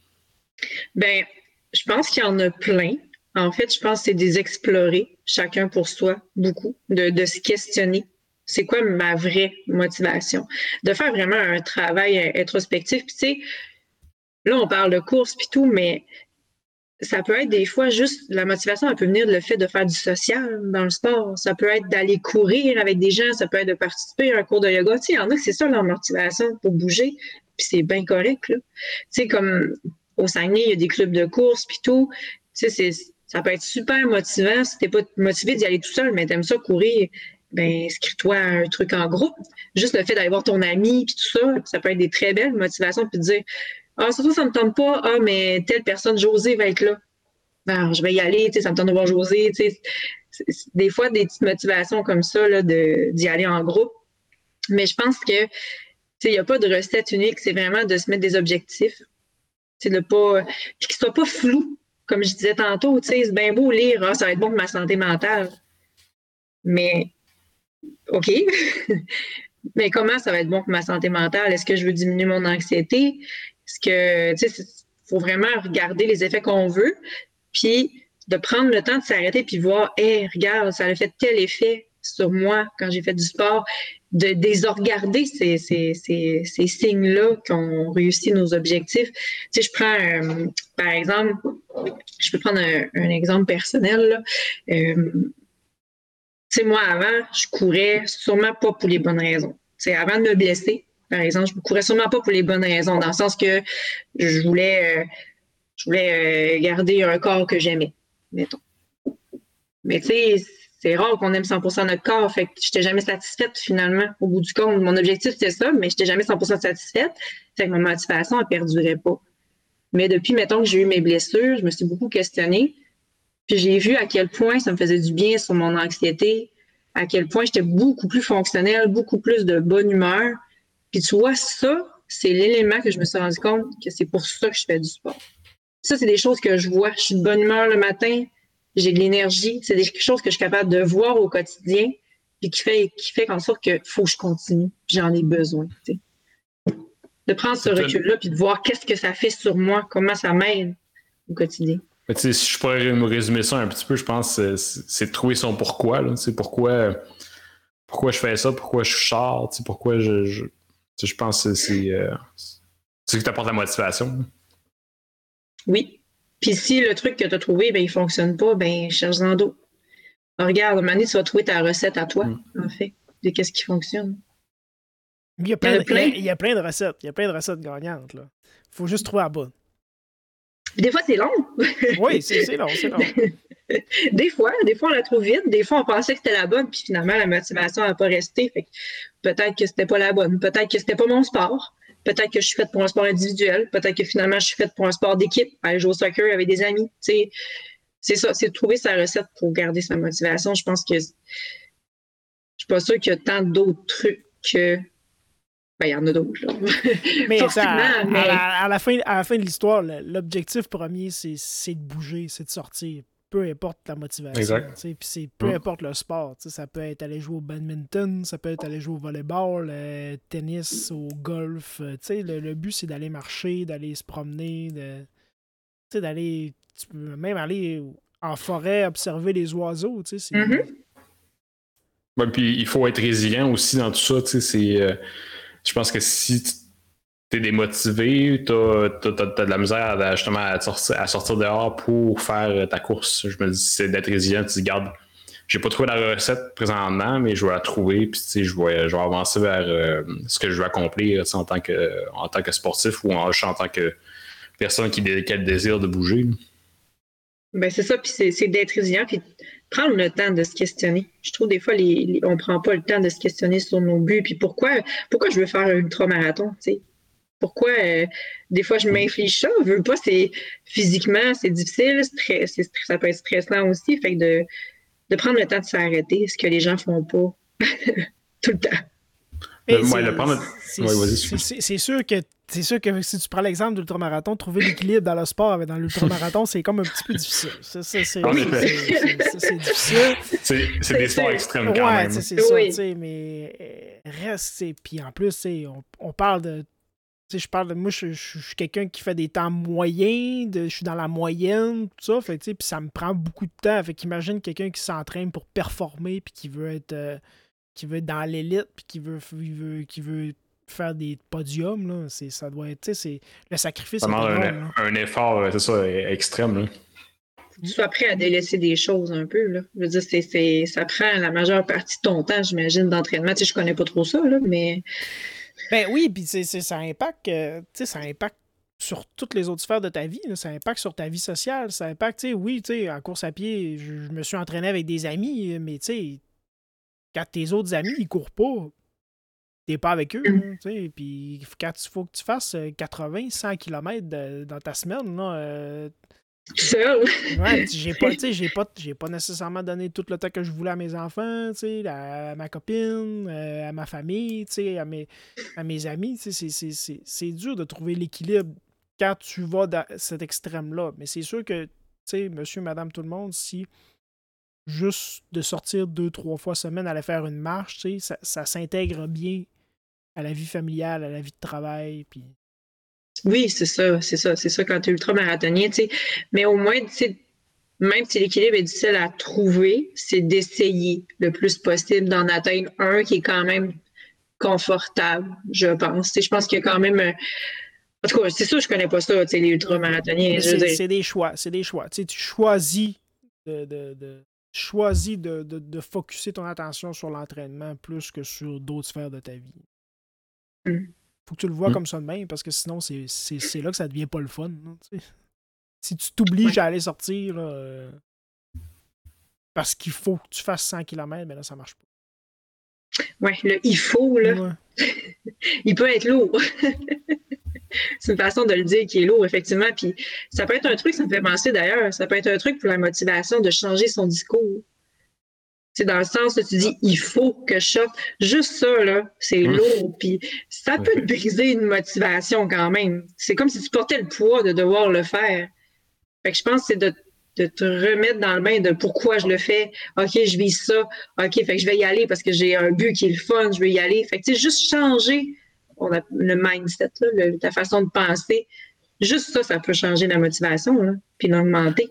Ben, je pense qu'il y en a plein. En fait, je pense que c'est des explorer, chacun pour soi, beaucoup, de, de se questionner c'est quoi ma vraie motivation? De faire vraiment un travail introspectif. Puis, tu sais, là, on parle de course puis tout, mais ça peut être des fois juste la motivation, elle peut venir de le fait de faire du social dans le sport. Ça peut être d'aller courir avec des gens, ça peut être de participer à un cours de yoga. Tu sais, il y en a que c'est ça leur motivation pour bouger, puis c'est bien correct. Tu sais, comme au Saguenay, il y a des clubs de course puis tout. Tu sais, ça peut être super motivant si t'es pas motivé d'y aller tout seul, mais t'aimes ça courir ben inscris-toi à un truc en groupe. Juste le fait d'aller voir ton ami puis tout ça, ça peut être des très belles motivations puis de dire ah surtout ça me tente pas ah mais telle personne José va être là. Ben, je vais y aller, tu sais, ça me tente de voir José, tu sais. Des fois des petites motivations comme ça d'y aller en groupe. Mais je pense que il n'y a pas de recette unique, c'est vraiment de se mettre des objectifs. C'est de pas. Puis qu'ils soient pas flous. Comme je disais tantôt, c'est bien beau lire, ah, ça va être bon pour ma santé mentale. Mais OK. Mais comment ça va être bon pour ma santé mentale? Est-ce que je veux diminuer mon anxiété? Est-ce que, tu sais, faut vraiment regarder les effets qu'on veut, puis de prendre le temps de s'arrêter puis voir, hé, regarde, ça a fait tel effet sur moi quand j'ai fait du sport, de, regarder ces, ces, ces, signes-là qu'on réussit nos objectifs. Tu sais, je prends, euh, par exemple, je peux prendre un, exemple personnel. Là. Euh, sais, moi, avant, je courais sûrement pas pour les bonnes raisons. C'est avant de me blesser, par exemple, je ne courais sûrement pas pour les bonnes raisons, dans le sens que je voulais, euh, je voulais euh, garder un corps que j'aimais, mettons. Mais tu sais, c'est rare qu'on aime 100% notre corps, fait que je n'étais jamais satisfaite finalement. Au bout du compte, mon objectif c'était ça, mais je n'étais jamais 100% satisfaite, fait que ma motivation ne perdurait pas. Mais depuis, mettons que j'ai eu mes blessures, je me suis beaucoup questionnée. Puis j'ai vu à quel point ça me faisait du bien sur mon anxiété, à quel point j'étais beaucoup plus fonctionnelle, beaucoup plus de bonne humeur. Puis tu vois, ça, c'est l'élément que je me suis rendu compte que c'est pour ça que je fais du sport. Ça, c'est des choses que je vois. Je suis de bonne humeur le matin, j'ai de l'énergie. C'est des choses que je suis capable de voir au quotidien, puis qui fait, qui fait en sorte que faut que je continue, j'en ai besoin. De prendre ce recul-là, puis de voir qu'est-ce que ça fait sur moi, comment ça m'aide au quotidien si je pourrais me résumer ça un petit peu, je pense que c'est de trouver son pourquoi. Là, pourquoi, pourquoi je fais ça, pourquoi je sors, pourquoi je, je, je pense que c'est euh, ce qui t'apporte la motivation. Oui. Puis si le truc que tu as trouvé, ben, il ne fonctionne pas, ben cherche-en d'autres. Regarde, à un moment donné, tu vas trouver ta recette à toi, mm. en fait, de qu'est-ce qui fonctionne. Il y, a plein, il, y a, plein de recettes. Il y a plein de recettes gagnantes. Il faut juste trouver la bonne. des fois, c'est long. oui, c'est long, c'est long. des fois, des fois, on la trouve vite. Des fois, on pensait que c'était la bonne, puis finalement, la motivation n'a pas resté. peut-être que c'était pas la bonne. Peut-être que c'était pas mon sport. Peut-être que je suis faite pour un sport individuel. Peut-être que finalement, je suis faite pour un sport d'équipe. Aller jouer au soccer avec des amis. c'est ça, c'est de trouver sa recette pour garder sa motivation. Je pense que je suis pas sûre qu'il y a tant d'autres trucs que ben, il y en a d'autres. mais, À, la, fin, à la fin de l'histoire, l'objectif premier, c'est de bouger, c'est de sortir. Peu importe la motivation. Puis c'est peu importe le sport. Ça peut être aller jouer au badminton, ça peut être aller jouer au volleyball, euh, tennis, au golf. Euh, le, le, but, c'est d'aller marcher, d'aller se promener, de, d'aller. Tu peux même aller en forêt, observer les oiseaux. Mm-hmm. puis il faut être résilient aussi dans tout ça. C'est. Euh, je pense que si tu es démotivé, tu as, de la misère à, justement à sortir, dehors pour faire ta course. Je me dis, c'est d'être résilient, tu dis, garde, j'ai pas trouvé la recette présentement, mais je vais la trouver, puis je vais, je vais avancer vers euh, ce que je veux accomplir en tant, que, en tant que sportif ou en, en tant que personne qui, a le désir de bouger. Ben c'est ça, puis c'est d'être résilient, puis prendre le temps de se questionner. Je trouve des fois, les, on ne prend pas le temps de se questionner sur nos buts. Puis pourquoi, pourquoi je veux faire un ultramarathon? sais? Pourquoi euh, des fois je m'inflige ça? Je veux pas, c'est physiquement, c'est difficile, ça peut être stressant aussi. Fait que de, de prendre le temps de s'arrêter, ce que les gens font pas tout le temps. C'est sûr que c'est sûr que si tu prends l'exemple de l'ultramarathon, trouver l'équilibre dans le sport et dans l'ultramarathon, c'est comme un petit peu difficile. C'est difficile. C'est des sports extrêmes quand ouais, même. c'est ça, oui. mais euh, reste, puis en plus, on, on parle de je parle de moi, je, suis quelqu'un qui fait des temps moyens, de, je suis dans la moyenne, tout ça. Fait, puis ça me prend beaucoup de temps. Fait qu'imagine quelqu'un qui s'entraîne pour performer puis qui veut être euh, qui veut être dans l'élite puis qui veut, veut, qui veut faire des podiums, là, c'est, ça doit être, c'est, le sacrifice. Ça demande un, effort, c'est ça, extrême. Là. Tu sois prêt à délaisser des choses un peu. Là. Je veux dire, c'est, ça prend la majeure partie de ton temps, j'imagine, d'entraînement. Tu sais, je connais pas trop ça, là, mais. Ben oui, puis c'est, ça impacte, euh, ça impacte sur toutes les autres sphères de ta vie. Ça impacte sur ta vie sociale. Ça impacte, tu sais, oui, tu sais, en course à pied, je, me suis entraîné avec des amis, mais tu sais, quand tes autres amis, ils courent pas, t'es pas avec eux. Mm. sais puis quand il faut que tu fasses 80, 100 km dans ta semaine, là, euh, ouais, j'ai pas, j'ai pas, j'ai pas nécessairement donné tout le temps que je voulais à mes enfants, à ma copine, euh, à ma famille, à mes, à mes amis. C'est dur de trouver l'équilibre quand tu vas dans cet extrême-là. Mais c'est sûr que, monsieur, madame, tout le monde, si juste de sortir deux, trois fois semaine, aller faire une marche, ça, ça s'intègre bien à la vie familiale, à la vie de travail. Puis... Oui, c'est ça, c'est ça, c'est ça quand tu es ultramarathonien, tu sais. Mais au moins, même si l'équilibre est difficile à trouver, c'est d'essayer le plus possible d'en atteindre un qui est quand même confortable, je pense. je pense qu'il y a quand même. En tout cas, c'est sûr, je connais pas ça, les ultramarathoniens. C'est des choix, c'est des choix. tu choisis de, choisis de, de, de focuser ton attention sur l'entraînement plus que sur d'autres sphères de ta vie. Mm. Faut que tu le vois mm. comme ça de même, parce que sinon, c'est là que ça devient pas le fun. si tu t'obliges à aller sortir euh, parce qu'il faut que tu fasses 100 km, mais là, ça marche pas. Ouais, le il faut, là, il peut être lourd. c'est une façon de le dire qui est lourd, effectivement. Puis ça peut être un truc, ça me fait penser d'ailleurs, ça peut être un truc pour la motivation de changer son discours. C'est dans le sens où tu dis il faut que je sorte. Juste ça, là, c'est mmh. lourd. Puis ça peut te briser une motivation quand même. C'est comme si tu portais le poids de devoir le faire. Fait que je pense que c'est de, te remettre dans le bain de pourquoi je le fais. OK, je vis ça. OK, fait que je vais y aller parce que j'ai un but qui est le fun, je vais y aller. Fait que tu sais, juste changer on a le mindset, là, ta façon de penser. Juste ça, ça peut changer la motivation, là, puis l'augmenter.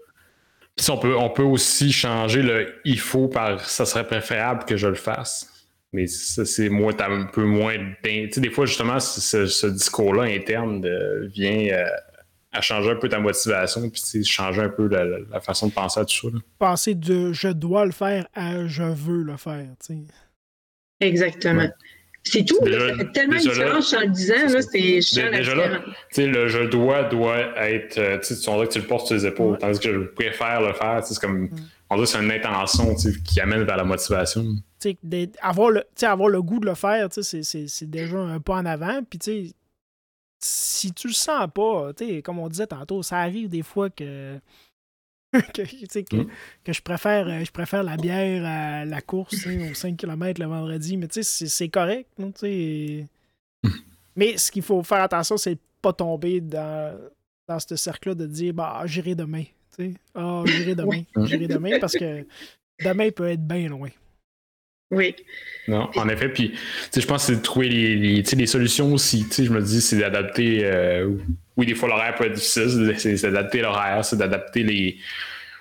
Puis on peut, on peut aussi changer le il faut par ça serait préférable que je le fasse. Mais ça, c'est moins, un peu moins. Tu sais, des fois, justement, ce, discours-là interne vient euh, à changer un peu ta motivation, puis changer un peu la, façon de penser à tout ça. Penser de je dois le faire à je veux le faire. Exactement. C'est tout. ça fait tellement de différence en le disant. Là, c'est Déjà là, le je dois doit être. Euh, tu sais, que tu le portes sur les épaules. Tandis que je préfère le faire. C'est comme. On dirait que c'est une intention qui amène vers la motivation. Avoir le, avoir le goût de le faire, c'est déjà un pas en avant. Puis, tu sais, si tu le sens pas, comme on disait tantôt, ça arrive des fois que que, que, que, je préfère euh, je préfère la bière à la course aux 5 km le vendredi, mais tu sais, c'est correct. Non, mais ce qu'il faut faire attention, c'est pas tomber dans, dans ce cercle-là de dire bah j'irai demain. Ah, j'irai demain. J'irai demain parce que demain peut être bien loin. Oui. Non, en effet. Puis, je pense que c'est de trouver les, les, solutions aussi. Je me dis, c'est d'adapter. Euh, oui, des fois, l'horaire peut être difficile. C'est d'adapter l'horaire, c'est d'adapter les.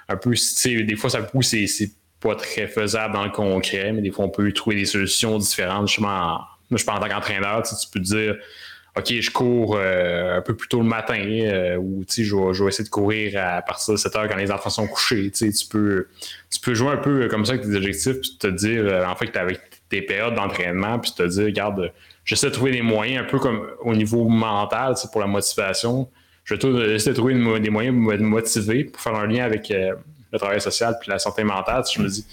Un peu, des fois, ça pousse, c'est pas très faisable dans le concret, mais des fois, on peut trouver des solutions différentes. Justement, moi, je pense en tant qu'entraîneur, tu peux dire OK, je cours euh, un peu plus tôt le matin euh, ou je vais, je vais essayer de courir à partir de 7 heures quand les enfants sont couchés. Tu peux, tu peux jouer un peu comme ça avec tes objectifs puis te dire, euh, en fait, avec tes périodes d'entraînement puis te dire, regarde, j'essaie de trouver des moyens un peu comme au niveau mental pour la motivation. Je vais essayer de trouver des moyens pour me motiver, pour faire un lien avec le travail social puis la santé mentale. Je me dis,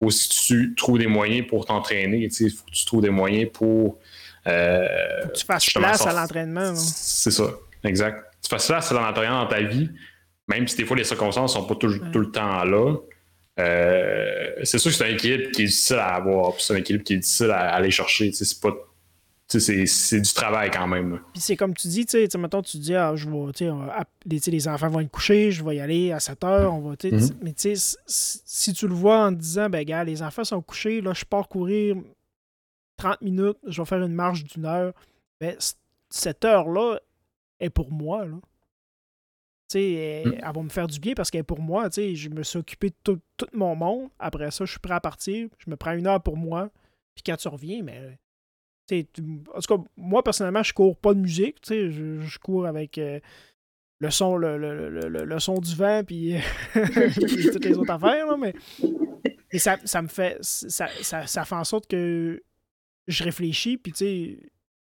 aussi tu trouves des moyens pour t'entraîner, il faut que tu trouves des moyens pour euh, tu fasses place à l'entraînement. C'est ça, exact. Tu fasses place à l'entraînement dans ta vie, même si des fois les circonstances ne sont pas tout, le temps là. Euh, c'est sûr que c'est un équilibre qui est difficile à avoir, c'est un équilibre qui est difficile à, aller chercher. C'est pas c'est du travail quand même. Puis c'est comme tu dis, tu sais, mettons, tu dis, ah, je vais, les, les enfants vont être couchés, je vais y aller à 7 heures, on va, mm-hmm. mais tu sais, si tu le vois en disant, ben, gars, les enfants sont couchés, là, je pars courir 30 minutes, je vais faire une marche d'une heure. Mais ben, cette heure-là est pour moi. Là. Elle, mm. elle, va me faire du bien parce qu'elle est pour moi. Je me suis occupé de tout, mon monde. Après ça, je suis prêt à partir. Je me prends une heure pour moi. Puis quand tu reviens, mais. En tout cas, moi, personnellement, je cours pas de musique. Je, je cours avec euh, le, son, le, le, le, son du vent puis, toutes les autres affaires. mais ça, ça, me fait. Ça, ça, ça fait en sorte que je réfléchis, puis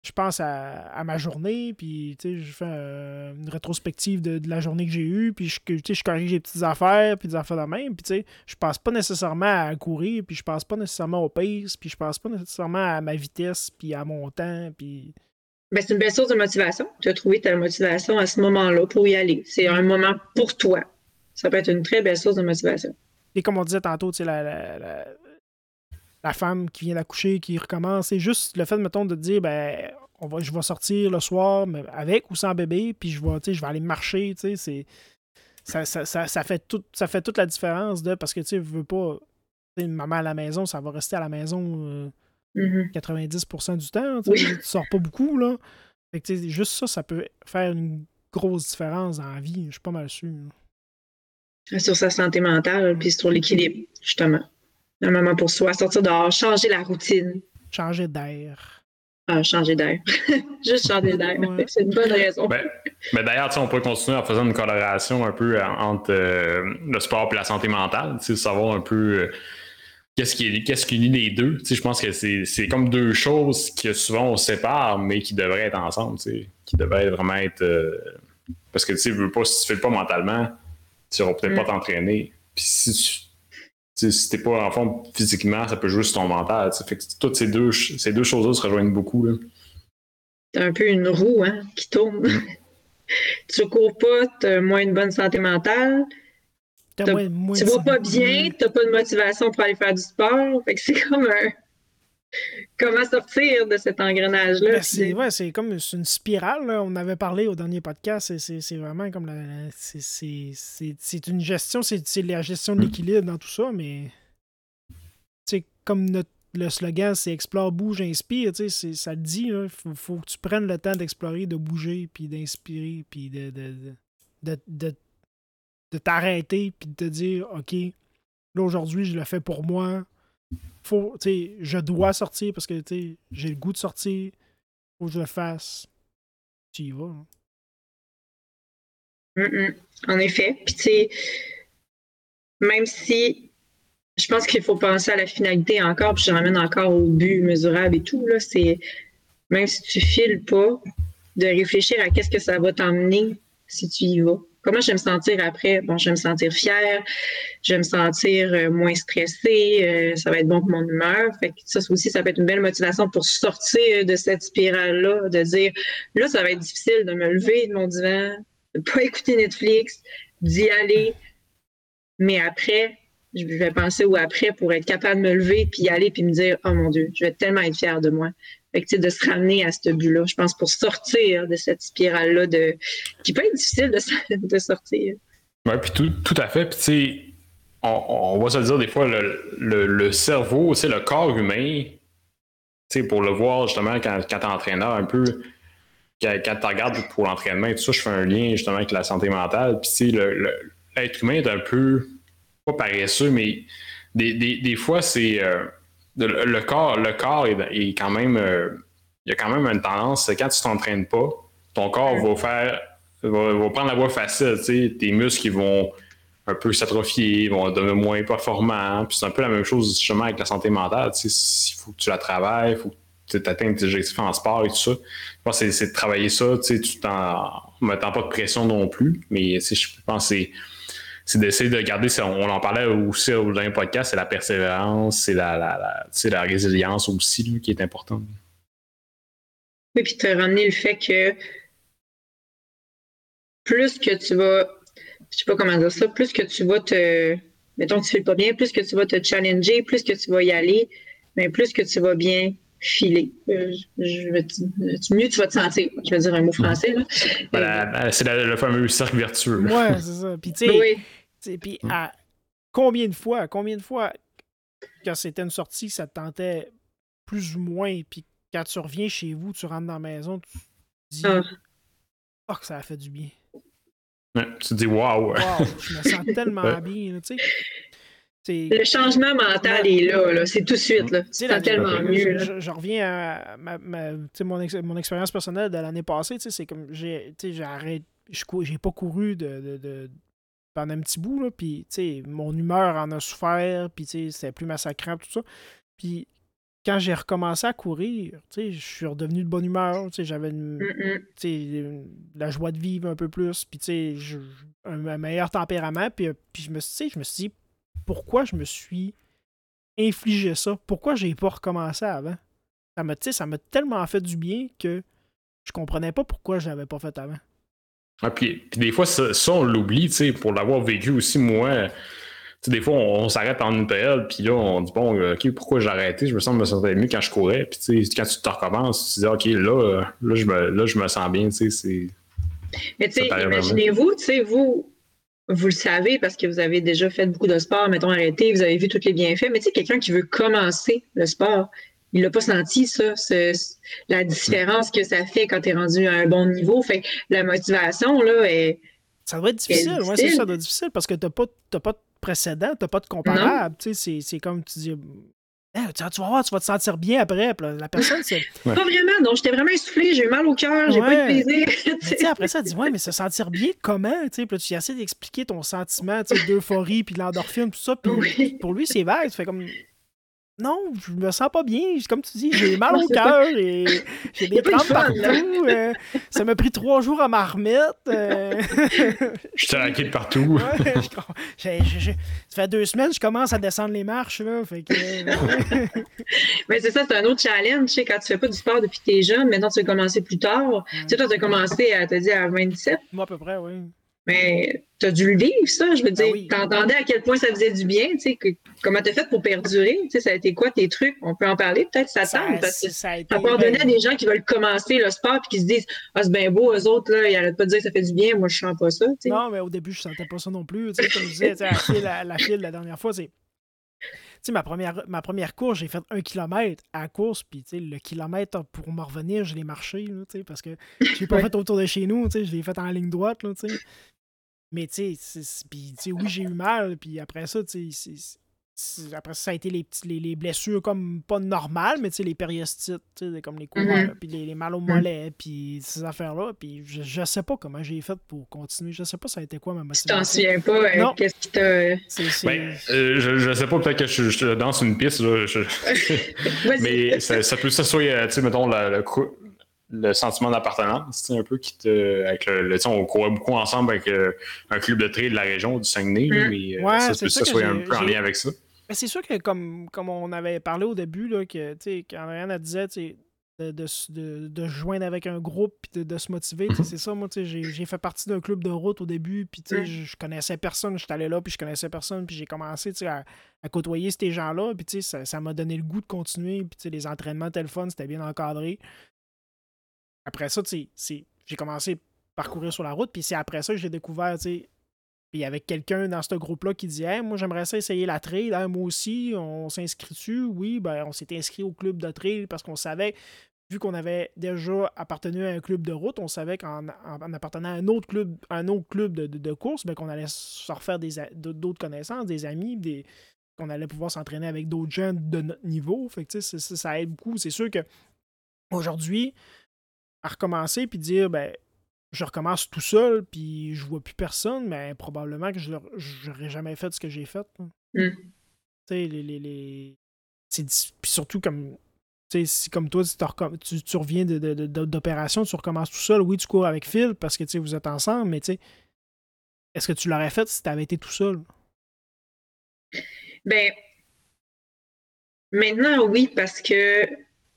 je pense à, ma journée, puis tu sais, je fais euh, une rétrospective de, la journée que j'ai eue, puis je, je corrige les petites affaires, puis des affaires de même, puis tu sais, je pense pas nécessairement à courir, puis je pense pas nécessairement au pace, puis je pense pas nécessairement à ma vitesse, puis à mon temps, puis... Ben, c'est une belle source de motivation. Tu as trouvé ta motivation à ce moment-là pour y aller. C'est un moment pour toi. Ça peut être une très belle source de motivation. Et comme on disait tantôt, tu sais, la la femme qui vient d'accoucher, qui recommence. C'est juste le fait, mettons, de dire, ben, on va, je vais sortir le soir avec ou sans bébé, puis je vais, je vais aller marcher, tu sais, ça, ça, fait tout, ça fait toute la différence de, parce que, tu veux pas, une maman à la maison, ça va rester à la maison 90% euh, mm-hmm. du temps, tu ne sors pas beaucoup, là. Fait que, juste ça, ça peut faire une grosse différence dans la vie, je suis pas mal sûr. Sur sa santé mentale, puis sur l'équilibre, justement un moment pour soi, sortir dehors, changer la routine. Changer d'air. Ah, changer d'air. Juste changer d'air. C'est une bonne raison. Ben, mais d'ailleurs, on peut continuer en faisant une corrélation un peu euh, entre euh, le sport et la santé mentale, savoir un peu euh, qu'est-ce qui, qu'est-ce qui unit les deux. Je pense que c'est comme deux choses que souvent on sépare, mais qui devraient être ensemble, qui devraient vraiment être. parce que tu veux pas, si tu fais pas mentalement, tu n'auras peut-être pas mm. t'entraîner. Puis si tu si t'es pas en forme physiquement, ça peut jouer sur ton mental. Fait que toutes ces deux, ces deux choses-là se rejoignent beaucoup. C'est un peu une roue hein, qui tourne. Mm. tu cours pas, tu as moins une bonne santé mentale. Tu vas pas bien, tu pas de motivation pour aller faire du sport. Fait que c'est comme un comment sortir de cet engrenage-là. Ben, c'est comme une spirale. On avait parlé au dernier podcast. C'est vraiment comme la. C'est une gestion, c'est la gestion de l'équilibre dans tout ça, mais. c'est comme le slogan, c'est explore, bouge, inspire. Ça le dit. Il faut, que tu prennes le temps d'explorer, de bouger, puis d'inspirer, puis de, de, de, de t'arrêter, puis de te dire OK, là aujourd'hui, je le fais pour moi je dois sortir parce que j'ai le goût de sortir. Faut que je le fasse. Tu y vas. Hein. En effet. Puis, même si je pense qu'il faut penser à la finalité encore, puis je ramène encore au but mesurable et tout. Là, c'est même si tu files pas, de réfléchir à qu'est-ce que ça va t'emmener si tu y vas. Comment je vais me sentir après? Bon, je vais me sentir fière, je vais me sentir euh, moins stressée, euh, ça va être bon pour mon humeur. Fait que ça aussi, ça peut être une belle motivation pour sortir de cette spirale-là, de dire là, ça va être difficile de me lever de mon divan, de pas écouter Netflix, d'y aller. Mais après, je vais penser ou après pour être capable de me lever puis y aller puis me dire oh mon Dieu, je vais tellement être fière de moi. De se ramener à ce but-là, je pense, pour sortir de cette spirale-là de... qui peut être difficile de, sortir. Oui, puis tout, tout, à fait. Puis, tu sais, on, on, va se dire des fois, le, le, le cerveau, le corps humain, tu pour le voir justement quand, quand tu es entraîneur un peu, quand, quand tu regardes pour l'entraînement et tout ça, je fais un lien justement avec la santé mentale. Puis, tu sais, l'être humain est un peu, pas paresseux, mais des, des, des fois, c'est. Euh, le, corps, le corps est, quand même. Euh, il y a quand même une tendance, quand tu t'entraînes pas, ton corps va faire. Va, prendre la voie facile. Tes muscles vont un peu s'atrophier, vont devenir moins performants. Puis c'est un peu la même chose justement avec la santé mentale. Il faut que tu la travailles, il faut que tu atteignes tes objectifs en sport et tout ça. Je pense que c'est de travailler ça, tu t'en mettant pas de pression non plus. Mais je pense que c'est c'est d'essayer de garder, on, en parlait aussi dans le podcast, c'est la persévérance, c'est la, la, la résilience aussi qui est importante. Oui, puis tu as ramené le fait que plus que tu vas, je sais pas comment dire ça, plus que tu vas te, mettons que tu fais pas bien, plus que tu vas te challenger, plus que tu vas y aller, mais plus que tu vas bien filer. Euh, je, mieux tu vas te sentir. Je vais dire un mot français. Là. c'est le fameux cercle vertueux. Ouais, c'est ça. Puis tu sais, puis mm. à combien de fois, combien de fois, quand c'était une sortie, ça te tentait plus ou moins, puis quand tu reviens chez vous, tu rentres dans la maison, tu te dis ah. oh, que ça a fait du bien. tu te dis waouh! Wow, je me sens tellement bien, tu sais. Le changement mental est là, c'est tout de suite. Là. C'est tellement mieux. Je, reviens à ma, mon, expérience personnelle de l'année passée. C'est comme j'ai arrêté. J'ai pas couru de, pendant un petit bout. Là, puis mon humeur en a souffert. Puis c'était plus massacrant, tout ça. Puis quand j'ai recommencé à courir, je suis redevenu de bonne humeur. J'avais la joie de vivre un peu plus. Puis un, un, meilleur tempérament. Puis, puis je me suis dit pourquoi je me suis infligé ça? Pourquoi j'ai pas recommencé avant? Ça m'a, ça m'a tellement fait du bien que je comprenais pas pourquoi je l'avais pas fait avant. Ah, puis, des fois, ça, on l'oublie, pour l'avoir vécu aussi, moi. des fois, on, s'arrête en une période, puis là, on dit, bon, OK, pourquoi j'ai arrêté? Je me sens me sentais mieux quand je courais. Puis, quand tu te recommences, tu te dis, OK, là, là, je me, là, je me sens bien, tu sais, c'est. Mais, tu sais, imaginez-vous, tu sais, vous, vous le savez parce que vous avez déjà fait beaucoup de sport, mettons arrêté, vous avez vu tous les bienfaits, mais tu sais, quelqu'un qui veut commencer le sport, il n'a pas senti ça, la différence que ça fait quand tu es rendu à un bon niveau. Fait la motivation, là, est. Ça doit être difficile, oui, c'est ça, doit être difficile parce que tu n'as pas, pas de précédent, tu n'as pas de comparable. C'est comme tu dis, eh, tu, vas voir, tu vas te sentir bien après. La personne, c'est. Pas vraiment, non. J'étais vraiment essoufflée, j'ai eu mal au cœur, j'ai pas eu de plaisir. après ça, dis, ouais, mais se sentir bien, comment? Puis là, tu essaies d'expliquer ton sentiment d'euphorie, puis de l'endorphine, tout ça. Puis pour lui, c'est vague. Tu fais comme non, je me sens pas bien. Comme tu dis, j'ai mal au cœur, et j'ai des crampes partout. Euh, ça m'a pris trois jours à m'en remettre. Euh. je suis inquiète partout. ça fait deux semaines que je commence à descendre les marches. Là, fait que... Mais c'est ça, c'est un autre challenge. Tu sais, quand tu fais pas du sport depuis que tu es jeune, maintenant tu as commencé plus tard. Tu sais, toi, tu as commencé à te dire à 27. Moi, à peu près, oui. Mais tu as dû le vivre, ça. Je veux ben dire, tu entendais à quel point ça faisait du bien. Tu sais, que, comment tu as fait pour perdurer? Tu sais, ça a été quoi tes trucs? On peut en parler peut-être, ça tente. Parce que ça a été, donné à des gens qui veulent commencer le sport et qui se disent Ah, c'est bien beau, eux autres, là, ils n'arrêtent pas de dire que ça fait du bien. Moi, je sens pas ça. Tu sais. Non, mais au début, je sentais pas ça non plus. Tu sais, comme je disais, la, la, file la dernière fois, c'est. Tu sais, ma première, ma première course, j'ai fait un kilomètre à la course, puis le kilomètre pour me revenir, je l'ai marché, là, parce que je l'ai pas fait autour de chez nous, je l'ai fait en ligne droite. Là, sais. Mais tu sais, oui, j'ai eu mal, puis après ça, tu sais, après ça, a été les, les, les, blessures comme pas normales, mais les périostites, comme les coureurs, mm-hmm. puis les, les, mal au mollet, puis ces affaires-là. Puis je, je sais pas comment j'ai fait pour continuer. Je sais pas ça a été quoi ma motivation. Tu t'en souviens pas? Euh, qu'est-ce qui t'a. Ben, euh, je, je sais pas, peut-être que je, je, danse une piste. Là, mais ça, ça peut s'asseoir, tu sais, mettons, le, le sentiment d'appartenance, un peu qui te. Avec le, on courait beaucoup ensemble avec euh, un club de tri de la région du Saguenay, mm. mais ouais, ça peut s'asseoir un peu en lien avec ça. Ben, c'est sûr que, comme, comme on avait parlé au début, là, que quand Ariane disait de, de, de, de, joindre avec un groupe et de, se motiver, mhm. c'est ça, moi, j'ai fait partie d'un club de route au début, puis je connaissais personne, j'étais allé là, puis je connaissais personne, puis j'ai commencé à, à, côtoyer ces gens-là, puis ça m'a donné le goût de continuer, puis les entraînements téléphone, c'était bien encadré. Après ça, j'ai commencé à parcourir sur la route, puis c'est après ça que j'ai découvert, puis il y avait quelqu'un dans ce groupe-là qui disait Moi, j'aimerais ça essayer la trail. Hein, moi aussi, on s'inscrit dessus. Oui, ben, on s'est inscrit au club de trail parce qu'on savait, vu qu'on avait déjà appartenu à un club de route, on savait qu'en appartenant à un autre club, un autre club de, course, ben, qu'on allait se refaire d'autres connaissances, des amis, qu'on allait pouvoir s'entraîner avec d'autres jeunes de notre niveau. Fait que, ça, ça aide beaucoup. C'est sûr que aujourd'hui, à recommencer puis dire ben je recommence tout seul, puis je vois plus personne, mais probablement que je n'aurais jamais fait ce que j'ai fait. Mm. Tu sais, les. les, les... Puis surtout comme. Si comme toi, si tu, tu, reviens d'opération, tu recommences tout seul. Oui, tu cours avec Phil parce que vous êtes ensemble, mais tu sais, est-ce que tu l'aurais fait si tu avais été tout seul? Ben, maintenant, oui, parce que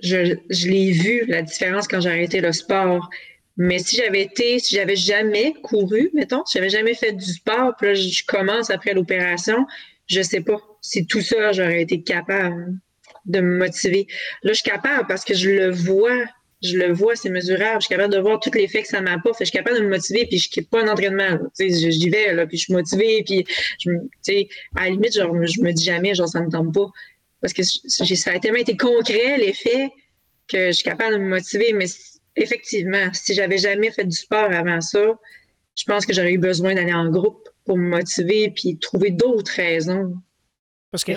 je, l'ai vu, la différence quand j'ai arrêté le sport. Mais si j'avais été, si j'avais jamais couru, mettons, si j'avais jamais fait du sport, puis là, je commence après l'opération, je sais pas si tout ça, j'aurais été capable de me motiver. Là, je suis capable parce que je le vois, je le vois, c'est mesurable. Je suis capable de voir tous les faits que ça m'apporte. Je suis capable de me motiver, puis je quitte pas un entraînement. J'y vais, là, puis je suis motivée, puis je, à la limite, genre, je me dis jamais, genre, ça me tombe pas. Parce que ça a tellement été concret, les faits, que je suis capable de me motiver. Mais effectivement, si j'avais jamais fait du sport avant ça, je pense que j'aurais eu besoin d'aller en groupe pour me motiver puis trouver d'autres raisons. Parce que,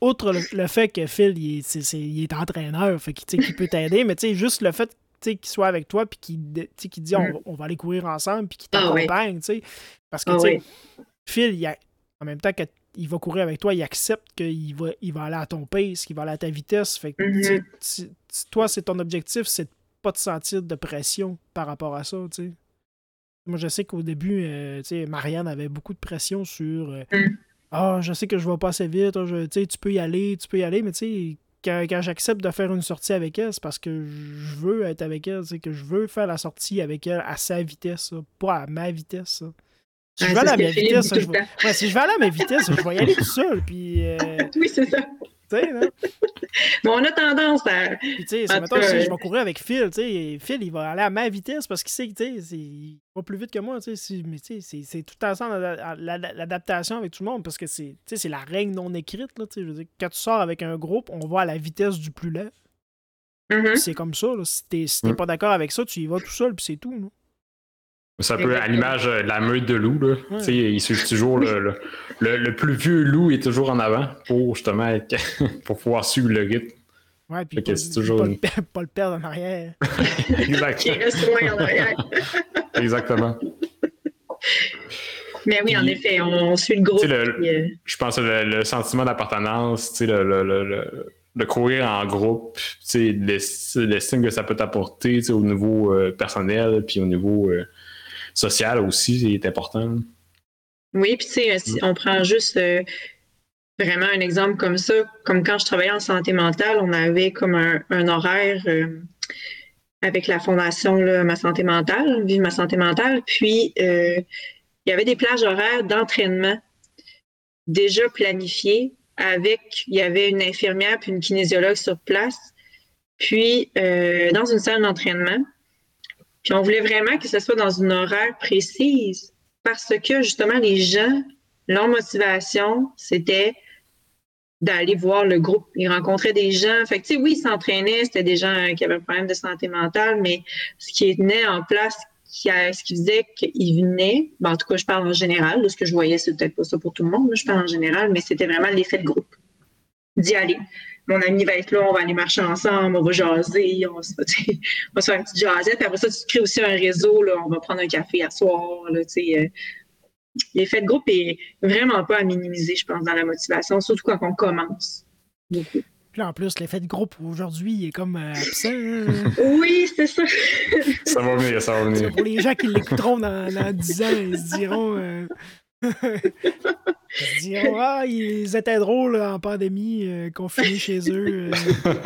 outre le, fait que Phil, il est, entraîneur, fait qu'il peut t'aider, mais juste le fait qu'il soit avec toi puis qu'il dit mm. on, va aller courir ensemble puis qu'il ah t'accompagne, parce que ah Phil, en même temps qu'il va courir avec toi, il accepte qu'il va, il va aller à ton pace, qu'il va aller à ta vitesse. Fait que, mm-hmm. toi, c'est ton objectif, c'est pas de sentir de pression par rapport à ça, tu sais. Moi, je sais qu'au début, euh, tu sais, Marianne avait beaucoup de pression sur euh, mm. Ah, je sais que je vais pas assez vite, ah, tu peux y aller, tu peux y aller, mais tu sais, quand, j'accepte de faire une sortie avec elle, c'est parce que je veux être avec elle, c'est que je veux faire la sortie avec elle à sa vitesse, pas à ma vitesse. Si, je vais à ma vitesse, je vais... si je vais aller à ma vitesse, je vais y aller tout seul. Puis, euh, Oui, c'est ça. Mais on a tendance à. tu sais, si je vais courir avec Phil, tu sais, Phil, il va aller à ma vitesse parce qu'il sait qu'il va plus vite que moi, tu sais. Mais tu sais, c'est tout ensemble l'adaptation avec tout le monde parce que c'est la règle non écrite, là, tu sais. Je veux dire, quand tu sors avec un groupe, on va à la vitesse du plus lent. Mm-hmm. C'est comme ça, là. Si t'es si mm. pas d'accord avec ça, tu y vas tout seul, puis c'est tout, là. Ça peut, à l'image de la meute de loup, là. il suit toujours le, le, plus vieux loup est toujours en avant pour justement pour pouvoir suivre le rythme. Ouais, puis pas, toujours pas, le, pas, le perdre en arrière. Exactement. Il reste loin en arrière. Exactement. Mais oui, en effet, on, suit le groupe. Euh, je pense que le, sentiment d'appartenance, le, le, courir en groupe, l'estime que ça peut t'apporter au niveau euh, personnel, puis au niveau euh, social aussi est important. Oui, puis tu sais, mm. on prend juste euh, vraiment un exemple comme ça, comme quand je travaillais en santé mentale, on avait comme un, horaire euh, avec la fondation Ma Santé Mentale, Vive ma santé mentale, puis euh, il y avait des plages horaires d'entraînement déjà planifiées avec, il y avait une infirmière puis une kinésiologue sur place, puis dans une salle d'entraînement. Puis on voulait vraiment que ce soit dans une horaire précise parce que justement, les gens, leur motivation, c'était d'aller voir le groupe. Ils rencontraient des gens. Fait que, tu sais, oui, ils s'entraînaient, c'était des gens qui avaient un problème de santé mentale, mais ce qui né en place, qui, qui faisait qu'il venait, ben, en tout cas, je parle en général, ce que je voyais, c'est peut-être pas ça pour tout le monde, je parle en général, mais c'était vraiment l'effet de groupe. D'y aller. Mon ami va être là, on va aller marcher ensemble, on va jaser, on va, se, on va faire une petite jasette. Puis après ça, tu crées aussi un réseau, là, on va prendre un café à soir. Là, euh. L'effet de groupe est vraiment pas à minimiser, je pense, dans la motivation, surtout quand on commence. Beaucoup. Puis en plus, l'effet de groupe aujourd'hui est comme euh, absent. Oui, c'est ça. ça va venir, ça va venir. Pour les gens qui l'écouteront dans, dans 10 ans, ils se diront. Euh, se diront Ah, ils étaient drôles en pandémie, euh, confinés chez eux,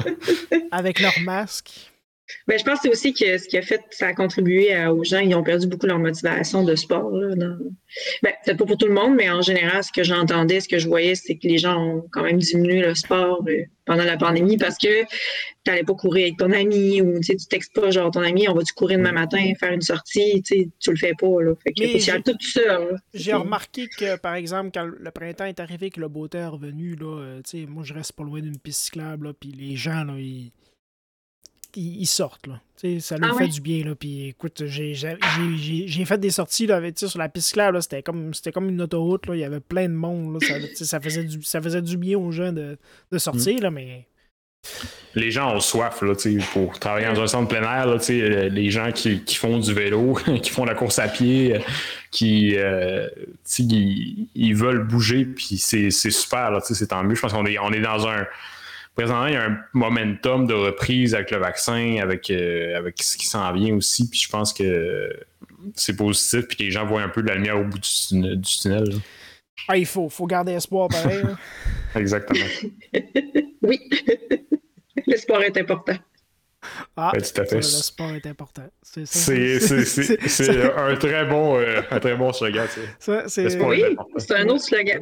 avec leur masque. Ben, je pense que c'est aussi que ce qui a fait, ça a contribué aux gens, ils ont perdu beaucoup leur motivation de sport. Là, ben, peut-être pas pour tout le monde, mais en général, ce que j'entendais, ce que je voyais, c'est que les gens ont quand même diminué le sport euh, pendant la pandémie parce que tu n'allais pas courir avec ton ami ou tu textes pas genre ton ami, on va-tu courir demain matin, faire une sortie, tu le fais pas. Là. Fait que tout seul. J'ai remarqué que, par exemple, quand le printemps est arrivé, que le beau temps est revenu, là, euh, moi je reste pas loin d'une piste cyclable, puis les gens, là, ils ils, sortent. Là. ça leur ah fait du bien. Là. Puis écoute, j'ai fait des sorties là, avec, sur la piste claire. C'était comme, comme une autoroute. Là. Il y avait plein de monde. Là. Ça, ça, faisait du, ça faisait du bien aux gens de, de sortir. Mm. Là, mais les gens ont soif là, pour travailler dans un centre plein air. Là, les gens qui, qui, font du vélo, qui font la course à pied, qui euh, ils, ils, veulent bouger, puis c'est super, c'est tant mieux. Je pense qu'on est, on est dans un, présentement, il y a un momentum de reprise avec le vaccin, avec, euh, avec ce qui s'en vient aussi. Puis je pense que c'est positif, puis que les gens voient un peu de la lumière au bout du, tunnel. Ah, il faut, faut garder espoir, pareil. Exactement. oui. L'espoir est important. Ah, tout à fait. L'espoir est important. C'est un très bon, euh, un très bon slogan. C'est oui, c'est un autre slogan.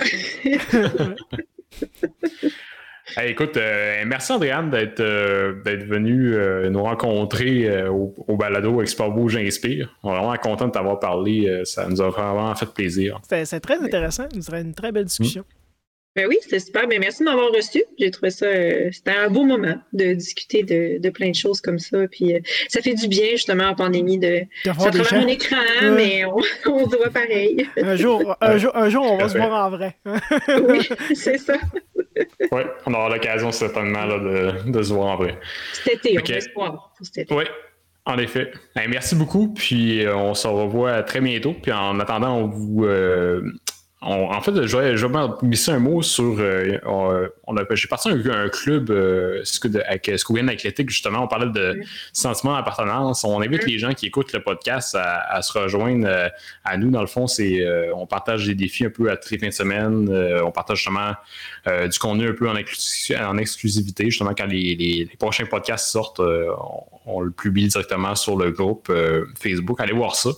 Écoute, euh, merci Andréane d'être euh, venu euh, nous rencontrer au, balado Export Bouge Inspire. On est vraiment content de t'avoir parlé. ça nous a vraiment fait plaisir. C'est très intéressant. C'est une très belle discussion. Ben oui, c'était super. Ben merci de m'avoir reçu. J'ai trouvé ça, euh, c'était un beau moment de discuter de, de, plein de choses comme ça. Puis euh, ça fait du bien justement en pandémie de travers un écran, mais on, on, se voit pareil. Un jour, un jour, un jour on va se voir en vrai. oui, c'est ça. Oui, on aura l'occasion certainement là, de, de, se voir en vrai. Cet été, on va se voir. Oui. En effet. merci beaucoup. Puis euh, on se revoit très bientôt. Puis en attendant, on vous, en fait, je vais, je vais un mot sur. Euh, on, a, j'ai parti un, un club euh, avec Scougan Athlétique, justement. On parlait de sentiment d'appartenance. On invite les gens qui écoutent le podcast à, se rejoindre euh, à nous. Dans le fond, c'est on partage des défis un peu à toutes les fins de semaine. on partage justement du contenu un peu en, en exclusivité. Justement, quand les, les, prochains podcasts sortent, on, on, le publie directement sur le groupe Facebook. Allez voir ça.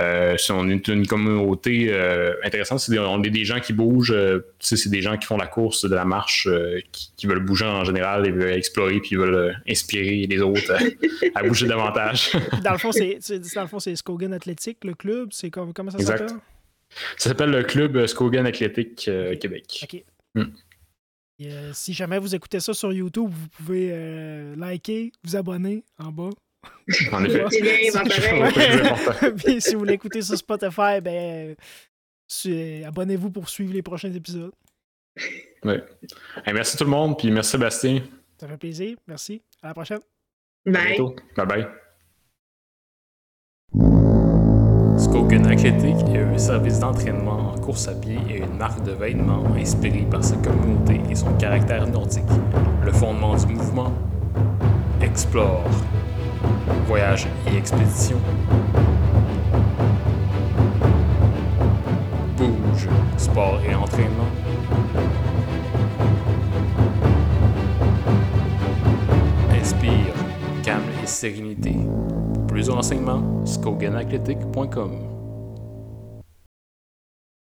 Euh, on est une communauté euh, intéressante. on est des gens qui bougent. Euh, c'est des gens qui font la course de la marche, qui, veulent bouger en général, et veulent explorer, puis veulent inspirer les autres à, bouger davantage. dans le fond, c'est dans le fond, c'est Skogan Athletic, le club. C'est comment, comment ça s'appelle? Ça s'appelle le club Skogan Athletic Québec. OK. Hmm. si jamais vous écoutez ça sur YouTube, vous pouvez liker, vous abonner en bas. En effet. si vous l'écoutez sur Spotify, ben, abonnez-vous pour suivre les prochains épisodes. Oui. merci tout le monde, puis merci Sébastien. Ça fait plaisir. Merci. À la prochaine. Bye. Bye bye. Skogan Athletic est un service d'entraînement en course à pied et une marque de vêtements inspirée par sa communauté et son caractère nordique. Le fondement du mouvement Explore voyage et expédition. Bouge, sport et entraînement. Inspire, calme et sérénité. plus de renseignements.